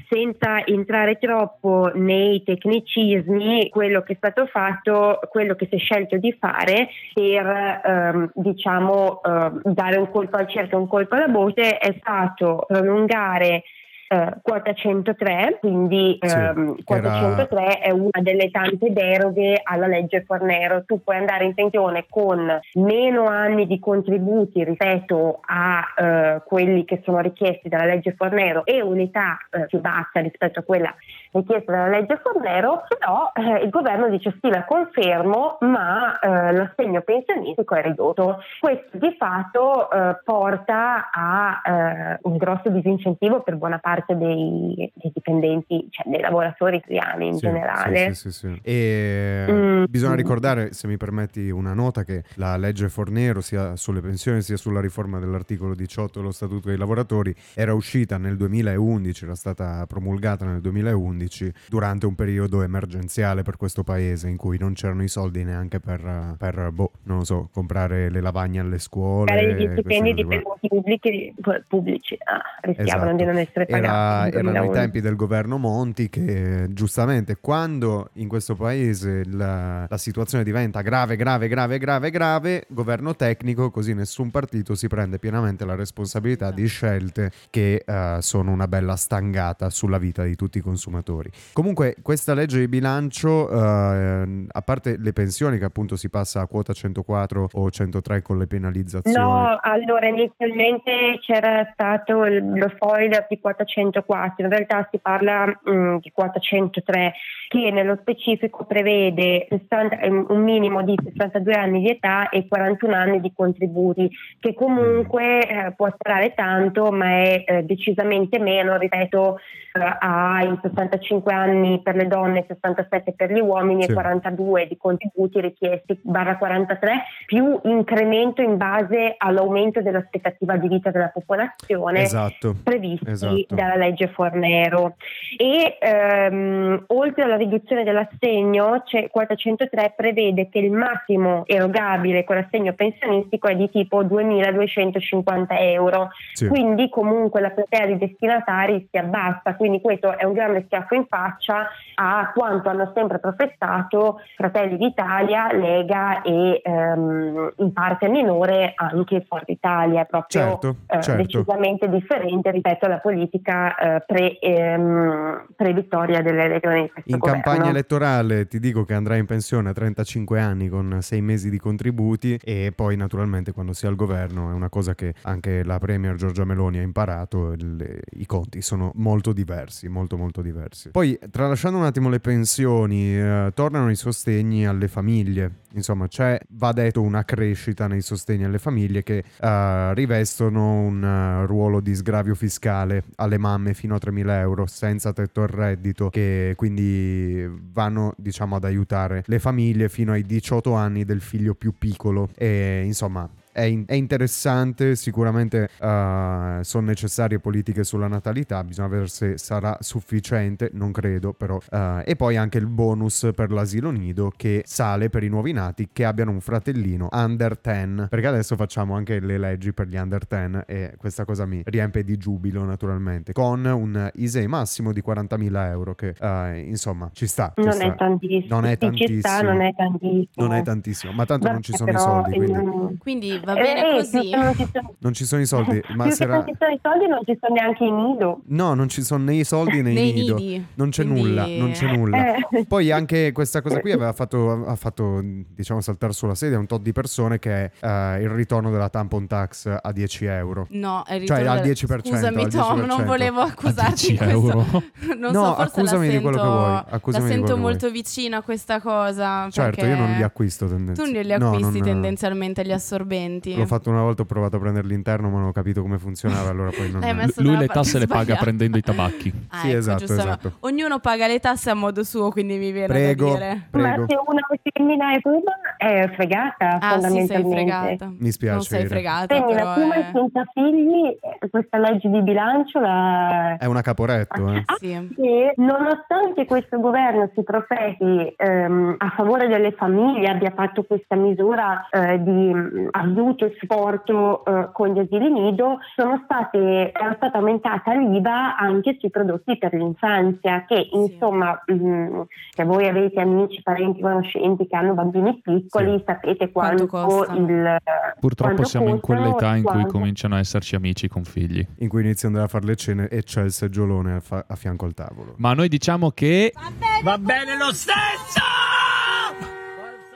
Senza entrare troppo nei tecnicismi, quello che è stato fatto, quello che si è scelto di fare per ehm, diciamo dare un colpo al cerchio, un colpo alla botte, è stato prolungare eh, quota 103, quindi sì, ehm, quota era... 103 è una delle tante deroghe alla legge Fornero. Tu puoi andare in pensione con meno anni di contributi rispetto a eh, quelli che sono richiesti dalla legge Fornero e un'età eh, più bassa rispetto a quella richiesta dalla legge Fornero, però eh, il governo dice sì, la confermo, ma eh, l'assegno pensionistico è ridotto. Questo di fatto eh, porta a un grosso disincentivo per buona parte dei, dei dipendenti, cioè dei lavoratori italiani in sì, generale. Sì, sì, sì E mm. bisogna ricordare, se mi permetti una nota, che la legge Fornero, sia sulle pensioni sia sulla riforma dell'articolo 18 dello Statuto dei lavoratori, era uscita nel 2011, era stata promulgata nel 2011 durante un periodo emergenziale per questo paese in cui non c'erano i soldi neanche per, per boh, non lo so, comprare le lavagne alle scuole. Magari gli stipendi di dipendenti pubblici, pubblici ah, rischiavano esatto. di non essere pagati. Era erano i tempi del governo Monti che giustamente quando in questo paese la, la, situazione diventa grave, grave, grave, grave, grave, governo tecnico, così nessun partito si prende pienamente la responsabilità di scelte che uh, sono una bella stangata sulla vita di tutti i consumatori. Comunque questa legge di bilancio, uh, a parte le pensioni che appunto si passa a quota 104 o 103 con le penalizzazioni. No, allora inizialmente c'era stato lo spoiler di quota 100 104, in realtà si parla mh, mm, di quota 103 che nello specifico prevede 60, ehm, un minimo di 62 anni di età e 41 anni di contributi, che comunque eh, può sparare tanto ma è eh, decisamente meno, ripeto, eh, ai 65 anni per le donne, 67 per gli uomini sì. e 42 di contributi richiesti barra 43 più incremento in base all'aumento dell'aspettativa di vita della popolazione esatto. previsti esatto. dalla legge Fornero e ehm, oltre alla riduzione dell'assegno c'è 403 prevede che il massimo erogabile con l'assegno pensionistico è di tipo 2.250 euro sì. quindi comunque la platea di destinatari si abbassa quindi questo è un grande schiaffo in faccia a quanto hanno sempre professato Fratelli d'Italia, Lega e ehm, in parte minore anche Forza Italia, proprio certo, eh, certo. decisamente differente rispetto alla politica eh, pre, ehm, pre-vittoria delle elezioni. In, in campagna elettorale ti dico che andrai in pensione a 35 anni con 6 mesi di contributi e poi naturalmente quando si al governo è una cosa che anche la Premier Giorgia Meloni ha imparato, le, i conti sono molto diversi, molto molto diversi. Poi, tralasciando un attimo le pensioni, eh, tornano i sostegni alle famiglie. Insomma, c'è, va detto, una crescita nei sostegni alle famiglie che uh, rivestono un uh, ruolo di sgravio fiscale alle mamme fino a 3.000 euro senza tetto al reddito, che quindi vanno, diciamo, ad aiutare le famiglie fino ai 18 anni del figlio più piccolo. E insomma, è, in- è interessante, sicuramente uh, sono necessarie politiche sulla natalità, bisogna vedere se sarà sufficiente, non credo però. Uh, e poi anche il bonus per l'asilo nido che sale per i nuovi nati che abbiano un fratellino under 10, perché adesso facciamo anche le leggi per gli under 10 e questa cosa mi riempie di giubilo naturalmente, con un ISEE massimo di 40.000 euro che uh, insomma ci sta. Ci non, sta. È tantissimo. non è tantissimo. Sta, non è tantissimo. Non è tantissimo, ma tanto Vabbè, non ci sono i soldi. Quindi, quindi Va bene eh, così. Non ci, sono, (laughs) non ci sono i soldi. (laughs) ma più sarà... non ci sono i soldi non ci sono neanche i nido. No, non ci sono né i soldi (laughs) né i nido. Nidi. Non c'è Quindi... nulla, non c'è nulla. Eh. Poi anche questa cosa qui aveva fatto, ha fatto diciamo saltare sulla sedia un tot di persone che è uh, il ritorno della tampon tax a 10 euro. No, è il cioè al 10%. Scusami al 10%. Tom, non volevo accusarti di questo. non no, so, forse accusami sento, di quello che vuoi. Accusami la sento molto vuoi. vicina questa cosa. Certo, io non li acquisto tendenzialmente. Tu non li acquisti no, non, tendenzialmente gli assorbenti. L'ho fatto una volta, ho provato a prendere l'interno, ma non ho capito come funzionava. Allora poi non. (laughs) Lui le tasse le paga prendendo i tabacchi. Ah, sì, ecco, esatto, esatto. Ognuno paga le tasse a modo suo, quindi mi viene prego, da dire. Prego. Ma se una femmina è puma è fregata ah, fondamentalmente. Sì, sei fregata. Mi spiace. Non sei fregata. Femmina puma è... senza figli, questa legge di bilancio la... è una caporetto. Eh. Ah, sì. E nonostante questo governo si profeti ehm, a favore delle famiglie, abbia fatto questa misura eh, di mm, e supporto eh, con gli asili nido, sono state, è stata aumentata l'IVA anche sui prodotti per l'infanzia, che sì. insomma, mh, mm, se voi avete amici, parenti, conoscenti che hanno bambini piccoli, sì. sapete quanto, quanto il... Purtroppo quanto siamo in quell'età in cui cominciano a esserci amici con figli. In cui iniziano a fare le cene e c'è il seggiolone a, fa- a fianco al tavolo. Ma noi diciamo che... Va bene, Va bene lo stesso!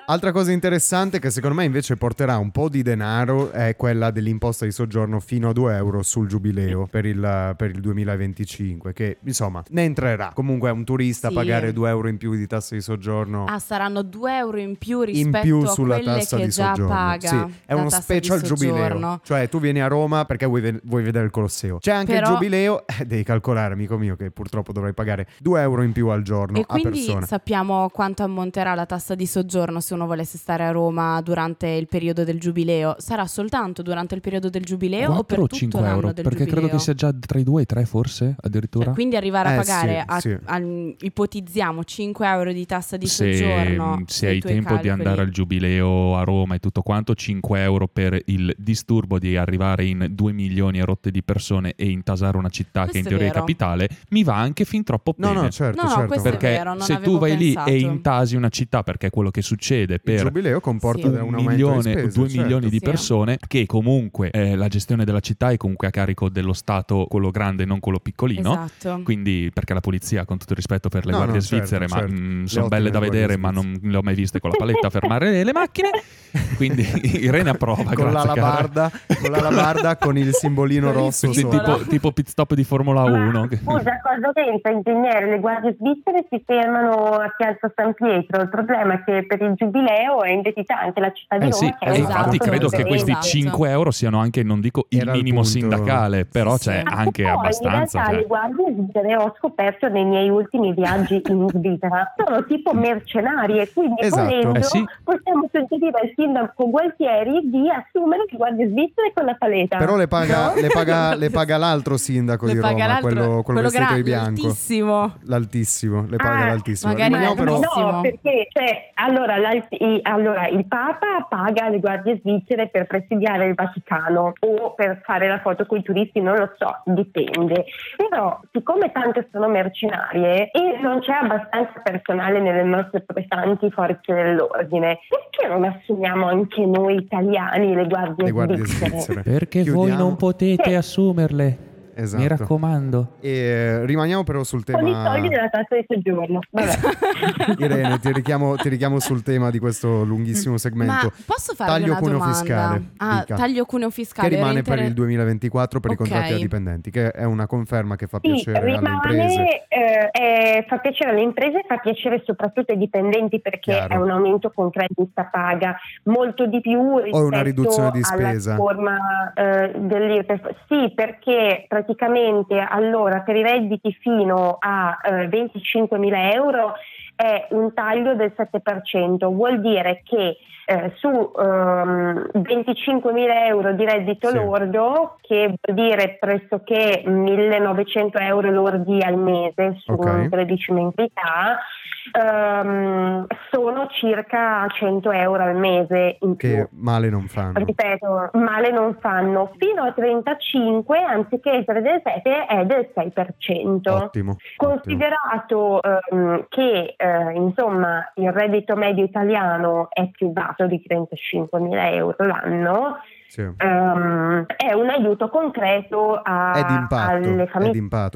Altra cosa interessante che secondo me invece porterà un po' di denaro è quella dell'imposta di soggiorno fino a 2 euro sul giubileo per il, per il 2025 che insomma ne entrerà. Comunque a un turista sì. pagare 2 euro in più di tasse di soggiorno. Ah, saranno 2 euro in più rispetto in più sulla a tassa che di già soggiorno. paga. Sì, è uno special giubileo. Cioè tu vieni a Roma perché vuoi, vuoi vedere il Colosseo. C'è anche Però... il giubileo, (laughs) eh, devi calcolare amico mio che purtroppo dovrai pagare 2 euro in più al giorno e a persona. sappiamo quanto ammonterà la tassa di soggiorno se uno volesse stare a Roma durante il periodo del giubileo, sarà soltanto durante il periodo del giubileo 4 o per o 5 euro? perché giubileo? credo che sia già tra i 2 e i 3 forse addirittura. Cioè, quindi arrivare a eh, pagare, sì, a, sì. A, ipotizziamo 5 euro di tassa di se, soggiorno. Se hai tempo calcoli. di andare al giubileo a Roma e tutto quanto, 5 euro per il disturbo di arrivare in 2 milioni e rotte di persone e intasare una città questo che in teoria è, è, capitale, mi va anche fin troppo bene. No, no, certo, no, certo. perché vero, se tu vai pensato. lì e intasi una città, perché è quello che succede per... Il giubileo comporta sì. un milione, spese, due certo. milioni di sì. persone che comunque eh, la gestione della città è comunque a carico dello Stato, quello grande, non quello piccolino. Esatto. Quindi perché la polizia, con tutto il rispetto per le no, guardie no, certo, svizzere, certo. ma mm, sono belle da vedere, ma non le ho mai viste con la paletta a (laughs) fermare le macchine. Quindi (laughs) Irene approva. con, grazie, l'alabarda, con l'alabarda con il simbolino rosso. Sì, tipo, tipo pit stop di Formula 1. Scusa, (laughs) cosa pensa ingegnere? Le guardie svizzere si fermano a Piazza San Pietro. Il problema è che per il giubileo è indebitata anche la città di eh Roma. sì, che è infatti esatto, credo che questi esatto. 5 euro siano anche, non dico il Era il minimo punto. sindacale, però Sì, c'è sì. anche poi, abbastanza. In realtà cioè. le guardie svizzere ho scoperto nei miei ultimi viaggi in (laughs) Svizzera sono tipo mercenarie, quindi Esatto. volendo Eh sì. possiamo suggerire al sindaco Gualtieri di assumere le guardie svizzere con la paleta. Però le paga, No? le paga, (laughs) le paga l'altro sindaco Le di Roma, l'altro- quello, quello vestito gra- di bianco. l'altissimo. L'altissimo, le paga Ah, l'altissimo. magari Rimaniamo però... l'altissimo. No, perché cioè, allora, l'alt- i- allora, il Papa paga le guardie svizzere per presidiare il Vaticano o per fare la foto con i turisti, non lo so, dipende. Però, siccome tante sono mercenarie e non c'è abbastanza personale nelle nostre pesanti forze dell'ordine, perché non assumiamo anche noi italiani le guardie, Le guardie svizzere? svizzere. Perché voi Chiudiamo. non potete Sì. assumerle. Esatto. Mi raccomando. E eh, rimaniamo però sul Con i tema... soldi della tassa di soggiorno. Vabbè. (laughs) Irene, ti richiamo, ti richiamo sul tema di questo lunghissimo segmento. Ma posso farvi Taglio una cuneo domanda? fiscale. Ah, dica. taglio cuneo fiscale. Che rimane era per inter- il 2024 per Ok. i contratti a dipendenti, che è una conferma che fa Sì, piacere alle imprese. rimane, eh, eh, fa piacere alle imprese, fa piacere soprattutto ai dipendenti perché Chiaro. è un aumento concreto in sta paga, molto di più rispetto una riduzione di alla spesa. forma eh, dell'IRPEF. Sì, perché praticamente allora per i redditi fino a eh, 25.000 euro è un taglio del 7%, vuol dire che eh, su ehm, 25.000 euro di reddito Sì. lordo, che vuol dire pressoché 1.900 euro lordi al mese su Ok. 13 mensilità, ehm, sono circa 100 euro al mese in più. Che male non fanno. Ripeto, male non fanno. Fino a 35, anziché essere del 7, è del 6%. Ottimo. ottimo. Considerato ehm, che eh, insomma il reddito medio italiano è più basso di 35 mila euro l'anno, sì. um, è un aiuto concreto a, alle famiglie.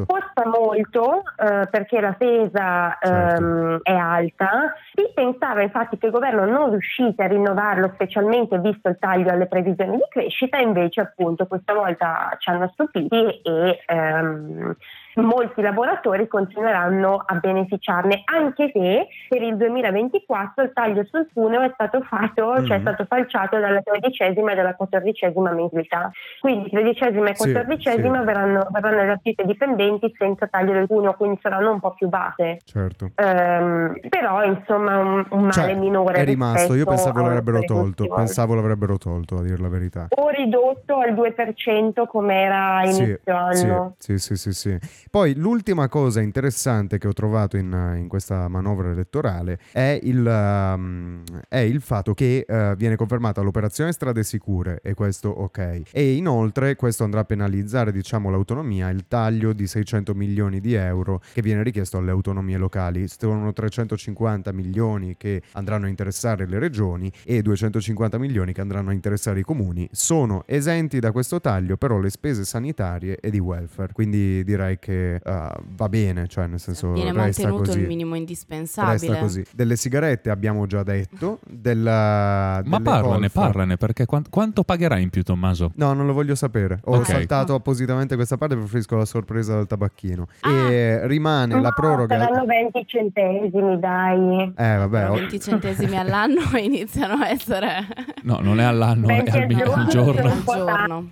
Costa molto uh, perché la spesa certo. um, è alta. Si pensava infatti che il governo non riuscisse a rinnovarlo, specialmente visto il taglio alle previsioni di crescita, invece appunto questa volta ci hanno stupiti e um, molti lavoratori continueranno a beneficiarne, anche se per il 2024 il taglio sul cuneo è stato fatto, mm. cioè è stato falciato dalla tredicesima e dalla quattordicesima mensilità. Quindi tredicesima e quattordicesima sì, verranno, verranno elargite ai dipendenti senza taglio del cuneo, quindi saranno un po' più basse. Certo. Um, però insomma un, un male cioè, minore. È rimasto, io pensavo l'avrebbero tolto, pensavo l'avrebbero tolto a dire la verità. O ridotto al 2% come era inizio sì, anno. Sì, sì, sì, sì. Poi l'ultima cosa interessante che ho trovato in, in questa manovra elettorale è il, um, è il fatto che uh, viene confermata l'operazione strade sicure e questo ok. E inoltre questo andrà a penalizzare diciamo l'autonomia, il taglio di 600 milioni di euro che viene richiesto alle autonomie locali. Sono 350 milioni che andranno a interessare le regioni e 250 milioni che andranno a interessare i comuni. Sono esenti da questo taglio però le spese sanitarie e di welfare. Quindi direi che uh, va bene, cioè nel senso viene resta mantenuto così. il minimo indispensabile. Resta così. Delle sigarette abbiamo già detto, della, Ma parlane, parlane, perché quanto, quanto pagherai in più Tommaso? No, non lo voglio sapere. Ho okay. saltato appositamente questa parte, preferisco la sorpresa del tabacchino. Ah. E rimane no, la proroga... Saranno 20 centesimi, dai. Eh, vabbè. 20 centesimi all'anno (laughs) iniziano a essere... No, non è all'anno, è al, al giorno. giorno.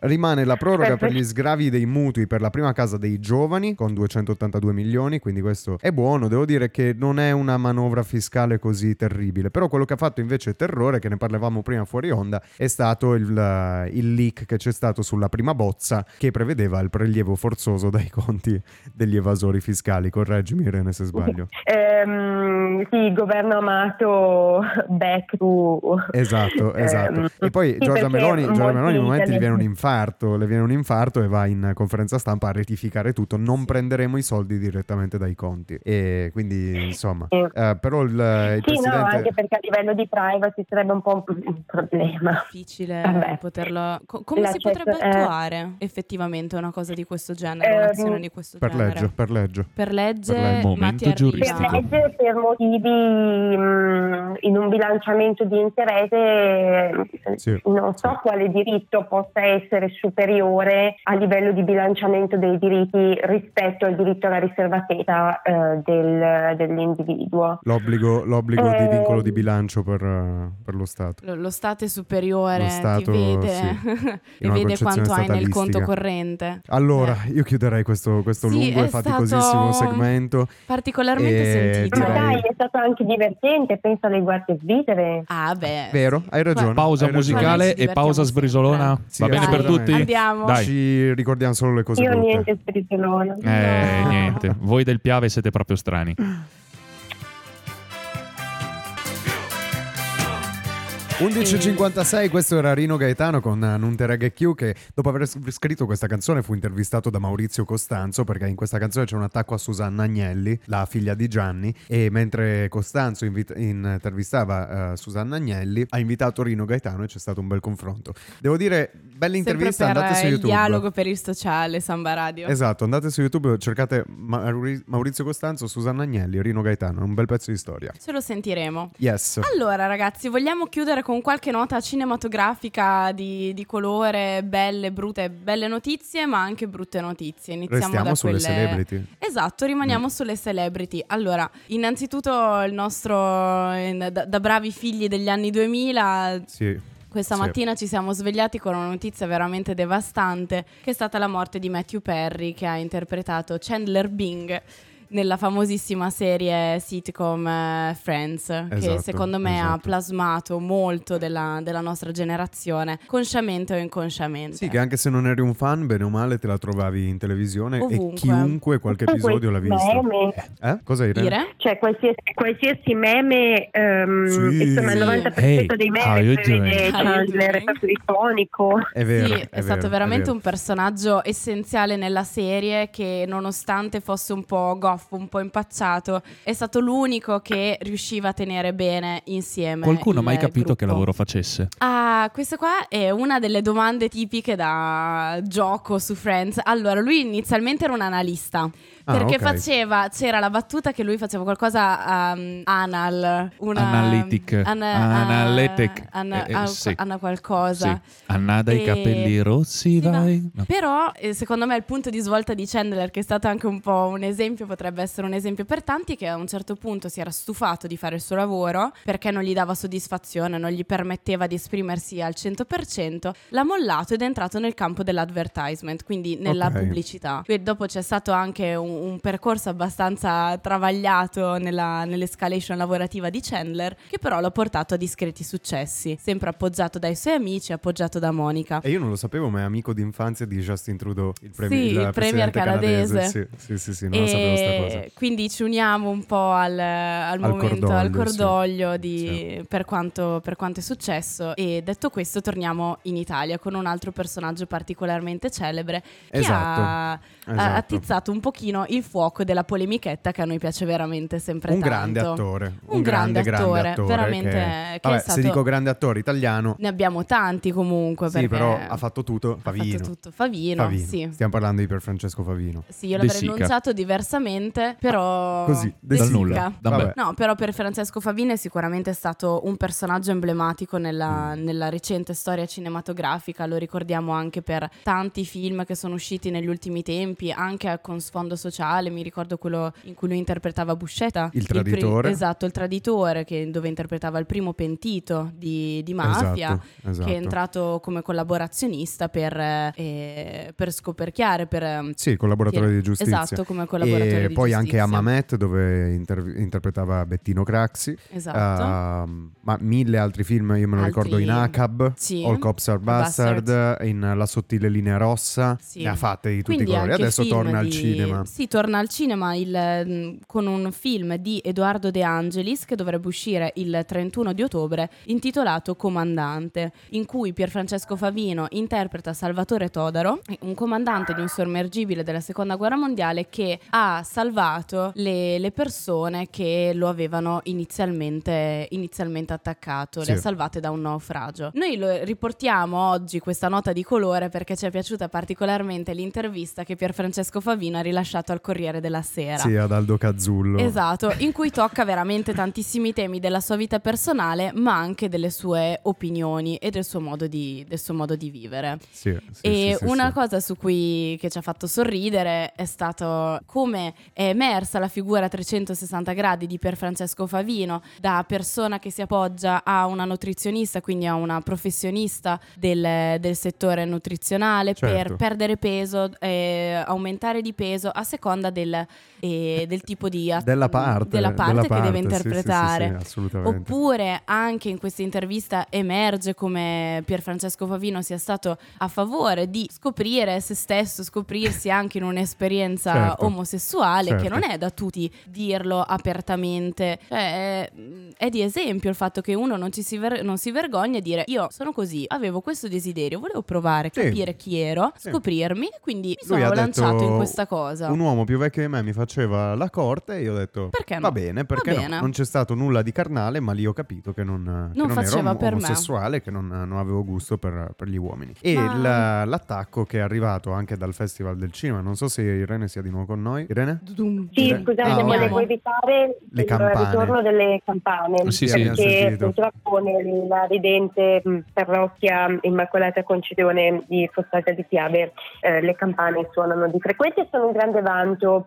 Rimane la proroga per gli sgravi dei mutui per la prima casa dei giovani giovani con 282 milioni, quindi questo è buono. Devo dire che non è una manovra fiscale così terribile, però quello che ha fatto invece terrore, che ne parlavamo prima fuori onda, è stato il, eh, il leak che c'è stato sulla prima bozza che prevedeva il prelievo forzoso dai conti degli evasori fiscali. Correggimi Irene se sbaglio. (laughs) Sì, il governo amato back to... Esatto, esatto. Um, e poi sì, Giorgia Meloni, Giorgia Meloni in momenti gli viene un infarto, le viene un infarto e va in conferenza stampa a rettificare tutto. Non prenderemo i soldi direttamente dai conti. E quindi insomma sì. eh, però il, il sì, presidente... no, anche perché a livello di privacy sarebbe un po' un problema. Difficile Vabbè. poterlo Co- come La si potrebbe eh... attuare effettivamente una cosa di questo genere eh, un'azione di questo per genere? legge, per legge. Per legge per legge momento giuristico. Per legge per motivi mh, mm, in un bilanciamento di interesse sì. non so sì. quale diritto possa essere superiore a livello di bilanciamento dei diritti rispetto al diritto alla riservatezza eh, del, dell'individuo. L'obbligo, l'obbligo eh, di vincolo di bilancio per, per lo Stato. Lo, lo, Stato è superiore, lo Stato, ti vede, sì, (laughs) e vede quanto hai nel conto corrente. Allora, eh. io chiuderei questo, questo sì, lungo e faticosissimo segmento. Particolarmente e sentito. Ma dai, è stato anche divertente, pensa alle guardie svizzere. Ah beh. Vero, hai ragione. Pausa hai musicale e pausa sbrisolona. Sì, Va bene per tutti? Andiamo. Dai. Ci ricordiamo solo le cose io brutte. Io niente sbrisolona. Eh, no. niente. Voi del Piave siete proprio strani. 11.56, questo era Rino Gaetano con Nuntereg Q che dopo aver scritto questa canzone fu intervistato da Maurizio Costanzo perché in questa canzone c'è un attacco a Susanna Agnelli, la figlia di Gianni e mentre Costanzo invita- intervistava uh, Susanna Agnelli ha invitato Rino Gaetano e c'è stato un bel confronto. Devo dire, bella intervista, andate su YouTube. il dialogo per il sociale, Samba Radio. Esatto, andate su YouTube, cercate Maurizio Costanzo, Susanna Agnelli, Rino Gaetano, un bel pezzo di storia. Ce lo sentiremo. Yes. Allora ragazzi, vogliamo chiudere con qualche nota cinematografica di, di, colore, belle, brutte, belle notizie, ma anche brutte notizie. Iniziamo Restiamo da sulle quelle... celebrity. Esatto, rimaniamo mm. sulle celebrity. Allora, innanzitutto il nostro, da, da bravi figli degli anni 2000... Sì. Questa mattina ci siamo svegliati con una notizia veramente devastante, che è stata la morte di Matthew Perry, che ha interpretato Chandler Bing nella famosissima serie sitcom uh, Friends, esatto, che secondo me esatto. ha plasmato molto della, della, nostra generazione, consciamente o inconsciamente. Sì, che anche se non eri un fan, bene o male te la trovavi in televisione Ovunque. e chiunque qualche episodio l'ha visto. Meme. Eh? Cosa Irene? Dire? Cioè qualsiasi, qualsiasi meme, um, sì. insomma il 90% hey, dei meme prevede Chandler, è proprio iconico. È vero. Sì, è, è stato vero, veramente è un personaggio essenziale nella serie che nonostante fosse un po' goth goffo, un po' impacciato, è stato l'unico che riusciva a tenere bene insieme. Qualcuno ha mai capito gruppo. che lavoro facesse? Ah, questa qua è una delle domande tipiche da gioco su Friends. Allora, lui inizialmente era un analista. Ah, perché okay. faceva, c'era la battuta che lui faceva qualcosa um, anal, una, Analytic, an, Analytic, an, eh, eh, sì. Anna qualcosa. Sì. Anna dai capelli rossi, sì, vai. No. Però eh, secondo me il punto di svolta di Chandler, che è stato anche un po' un esempio, potrebbe essere un esempio per tanti, che a un certo punto si era stufato di fare il suo lavoro perché non gli dava soddisfazione, non gli permetteva di esprimersi al 100%, l'ha mollato ed è entrato nel campo dell'advertisement, quindi nella okay. pubblicità. Quindi dopo c'è stato anche un un percorso abbastanza travagliato nella, nell'escalation lavorativa di Chandler, che però l'ha portato a discreti successi, sempre appoggiato dai suoi amici, appoggiato da Monica. E io non lo sapevo, ma è amico d'infanzia di Justin Trudeau, il, premi- sì, il premier canadese. canadese. Sì, sì, sì, sì non e sapevo questa cosa. Quindi ci uniamo un po' al, al, al momento, cordoglio, al cordoglio sì. Di, per, quanto, per quanto è successo. E detto questo, torniamo in Italia con un altro personaggio particolarmente celebre che esatto, ha, esatto. attizzato un pochino il fuoco della polemichetta che a noi piace veramente sempre un tanto. grande attore. Un, un grande, grande, attore, grande, attore, veramente. Che, che vabbè, stato... Se dico grande attore italiano. Ne abbiamo tanti comunque. Sì, però ha fatto tutto Favino. Ha fatto tutto Favino, Favino. Sì. Stiamo parlando di Per Francesco Favino. Sì, io l'avrei enunciato diversamente, però... Così, dal nulla. No, però per Francesco Favino è sicuramente stato un personaggio emblematico nella, mm. nella recente storia cinematografica. Lo ricordiamo anche per tanti film che sono usciti negli ultimi tempi, anche con sfondo sociale. Mi ricordo quello in cui lui interpretava Buscetta. Il traditore. Il pri- esatto, il traditore, che, dove interpretava il primo pentito di, di mafia, esatto, esatto. che è entrato come collaborazionista per, eh, per scoperchiare. Per, ehm, sì, collaboratore che, di giustizia. Esatto, come collaboratore e di poi giustizia. anche a Mamet, dove inter- interpretava Bettino Craxi. Esatto. Uh, ma mille altri film, io me lo altri... ricordo in ACAB, sì. All Cops Are Bastard, Bastard, in La sottile linea rossa. Sì. Ne ha fatte di tutti i colori. Adesso torna di... al cinema. Sì, torna al cinema il, mm, con un film di Edoardo De Angelis che dovrebbe uscire il 31 di ottobre intitolato Comandante, in cui Pierfrancesco Favino interpreta Salvatore Todaro, un comandante di un sommergibile della seconda guerra mondiale che ha salvato le, le persone che lo avevano inizialmente, inizialmente attaccato, sì. le ha salvate da un naufragio. Noi lo riportiamo oggi questa nota di colore perché ci è piaciuta particolarmente l'intervista che Pierfrancesco Favino ha rilasciato al Corriere della Sera. Sì, ad Aldo Cazzullo. Esatto, in cui tocca veramente tantissimi temi della sua vita personale, ma anche delle sue opinioni e del suo modo di, suo modo di vivere. Sì, sì, e sì, una cosa su cui che ci ha fatto sorridere è stato come è emersa la figura a 360 gradi di Pierfrancesco Favino, da persona che si appoggia a una nutrizionista, quindi a una professionista del, del settore nutrizionale certo. per perdere peso, eh, aumentare di peso a seconda del, eh, del tipo di att- della parte, della parte della che parte, deve interpretare. Sì, sì, Oppure anche in questa intervista emerge come Pierfrancesco Favino sia stato a favore di scoprire se stesso, scoprirsi anche in un'esperienza (laughs) certo, omosessuale, certo. che non è da tutti dirlo apertamente. Cioè, è, è, di esempio il fatto che uno non, si, ver- non si vergogna e dire io sono così, avevo questo desiderio, volevo provare, capire sì. chi ero, sì. scoprirmi, quindi mi Lui sono lanciato in questa cosa. Un uomo più vecchio di me mi faceva la corte e io ho detto perché no? va bene, perché va no? bene. Non c'è stato nulla di carnale, ma lì ho capito che non, non, che non faceva ero per omosessuale, che non, non, avevo gusto per, per gli uomini. E Ma... la, l'attacco che è arrivato anche dal Festival del Cinema, non so se Irene sia di nuovo con noi. Irene? Sì, Irene? scusate, ah, volevo evitare le il campane. ritorno delle campane. Sì, sì, perché purtroppo nella ridente parrocchia Immacolata Concezione di Fossata di Piave eh, le campane suonano di frequente e sono un grande vanto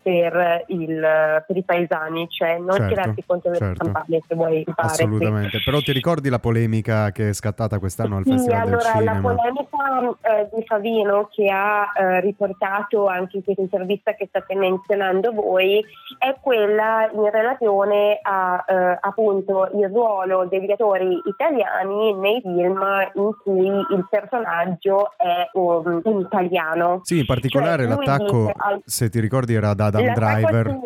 per, il, per i paesani, cioè non certo, tirarti contro certo. le campane se vuoi fare. Assolutamente, sì. però ti ricordi la polemica che è scattata quest'anno al sì, Festival allora, del Cinema? La polemica eh, di Favino che ha eh, riportato anche in questa intervista che state menzionando voi è quella in relazione a eh, appunto il ruolo degli attori italiani nei film in cui il personaggio è um, un italiano. Sì, in particolare cioè, l'attacco, dice, se ti ricordi, era da Adam Driver.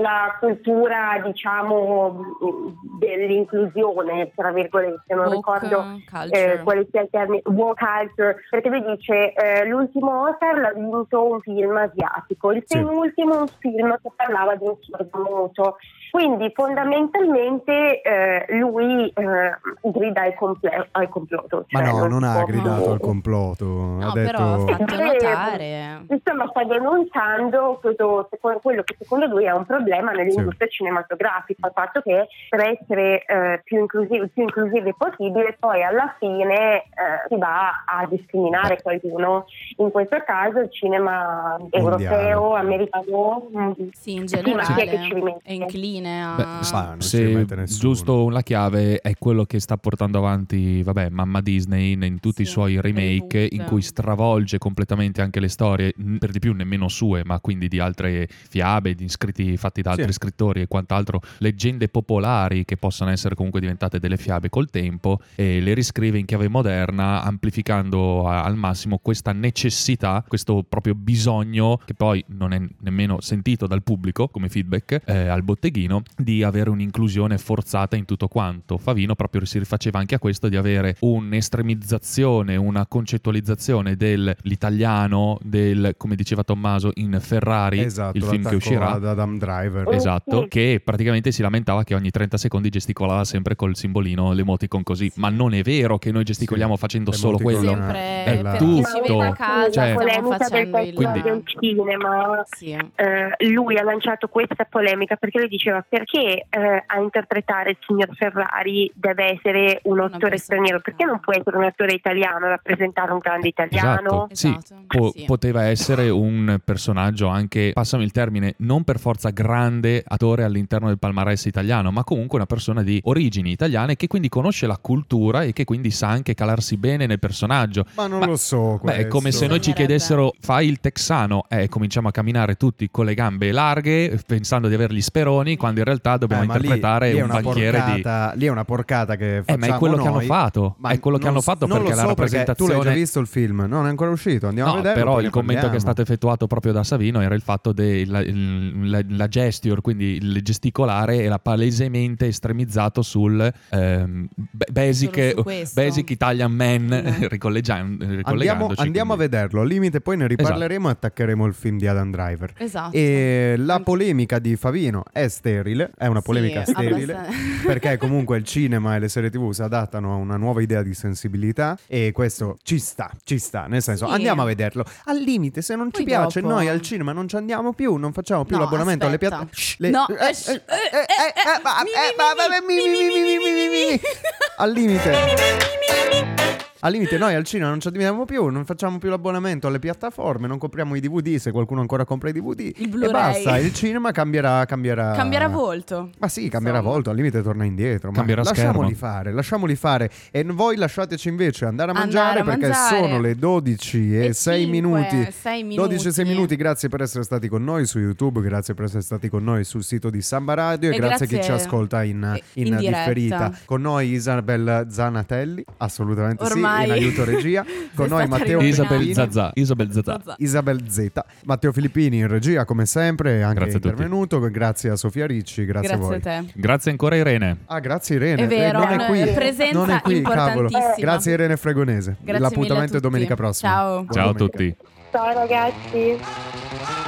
La cultura, diciamo, dell'inclusione, tra virgolette, non Woke ricordo eh, quale sia il termine, woke culture, perché lui dice eh, l'ultimo Oscar l'ha vinto un film asiatico, il Sì. penultimo un film che parlava di un sordomuto. Quindi fondamentalmente eh, lui eh, grida al, comple- al complotto. Cioè Ma no, non, non ha gridato al complotto. No, ha detto... però ha fatto notare. Insomma, sta denunciando quello, quello, che secondo lui è un problema nell'industria sì. cinematografica, il fatto che per essere eh, più, inclusivi, più inclusivi possibile, poi alla fine eh, si va a discriminare qualcuno. In questo caso il cinema Mondiale. europeo, americano, sì, in generale è incline a... Beh, ah, se giusto la chiave è quello che sta portando avanti vabbè, Mamma Disney in tutti sì, i suoi remake in cui stravolge completamente anche le storie, per di più nemmeno sue, ma quindi di altre fiabe, di scritti fatti da altri sì. scrittori e quant'altro, leggende popolari che possono essere comunque diventate delle fiabe col tempo e le riscrive in chiave moderna, amplificando a, al massimo questa necessità, questo proprio bisogno che poi non è nemmeno sentito dal pubblico come feedback eh, al botteghino di avere un'inclusione forzata in tutto quanto. Favino proprio si rifaceva anche a questo di avere un'estremizzazione, una concettualizzazione dell'italiano, del, come diceva Tommaso, in Ferrari, esatto, il film che uscirà. Ad Adam Driver. Esatto, che praticamente si lamentava che ogni 30 secondi gesticolava sempre col simbolino, l'emoticon così. Ma non è vero che noi gesticoliamo sì, facendo solo quello. Sempre è la... tutto. A casa, cioè, polemica del quindi... del cinema. Sì. Eh, lui ha lanciato questa polemica perché lui diceva perché eh, a interpretare il signor Ferrari deve essere un attore straniero? Perché non può essere un attore italiano a rappresentare un grande italiano? Esatto. Sì, esatto. po- sì. poteva essere un personaggio anche, passami il termine, non per forza grande attore all'interno del palmarès italiano, ma comunque una persona di origini italiane che quindi conosce la cultura e che quindi sa anche calarsi bene nel personaggio. Ma non ma, lo so. Beh, è come se noi ci chiedessero fai il texano e eh, cominciamo a camminare tutti con le gambe larghe pensando di avere gli speroni quando in realtà dobbiamo eh, interpretare lì, lì un banchiere porcata, di... Lì è una porcata che facciamo eh, ma è quello noi. che hanno fatto. Ma è quello che hanno fatto perché so la rappresentazione... tu l'hai già visto il film, non è ancora uscito, andiamo no, a vedere. però il commento parliamo. che è stato effettuato proprio da Savino era il fatto della la, la gesture, quindi il gesticolare era palesemente estremizzato sul ehm, basic, basic, Italian man, (laughs) mm. ricollegando, andiamo, andiamo a vederlo, al limite poi ne riparleremo esatto. e attaccheremo il film di Adam Driver. Esatto. E la polemica di Favino è sterile, è una polemica sì, sterile, perché (laughs) comunque il cinema e le serie tv si adattano a una nuova idea di sensibilità e questo ci sta, ci sta, nel senso sì. andiamo a vederlo. Al limite, se non Poi ci piace, dopo... noi al cinema non ci andiamo più, non facciamo più no, l'abbonamento aspetta. alle piattaforme. No, al limite. Al limite noi al cinema non ci addiamo più, non facciamo più l'abbonamento alle piattaforme, non compriamo i DVD se qualcuno ancora compra i DVD. Il Blu-ray. E basta, il cinema cambierà... Cambierà, cambierà volto. Ma sì, cambierà Insomma. volto, al limite torna indietro. Cambierà ma lasciamoli fare, lasciamoli fare. E voi lasciateci invece andare a mangiare andare a perché mangiare. sono le 12 e, e 6 5, minuti. 6 minuti. 12 e 6 minuti, grazie per essere stati con noi su YouTube, grazie per essere stati con noi sul sito di Samba Radio e, e grazie, grazie a chi ci ascolta in, in, in differita. Con noi Isabel Zanatelli, assolutamente Ormai. sì, in aiuto regia. (laughs) Con noi Matteo Isabel Zazà. Isabel Zazà. Isabel Z. Matteo Filippini in regia come sempre, anche grazie intervenuto. Grazie a Sofia Ricci, grazie, grazie a voi. A te. Grazie ancora Irene. Ah, grazie Irene. È vero, eh, non è qui. Presenza non è qui, cavolo. Grazie Irene Fregonese. Grazie L'appuntamento è domenica prossima. Ciao. Ciao a tutti. Ciao ragazzi.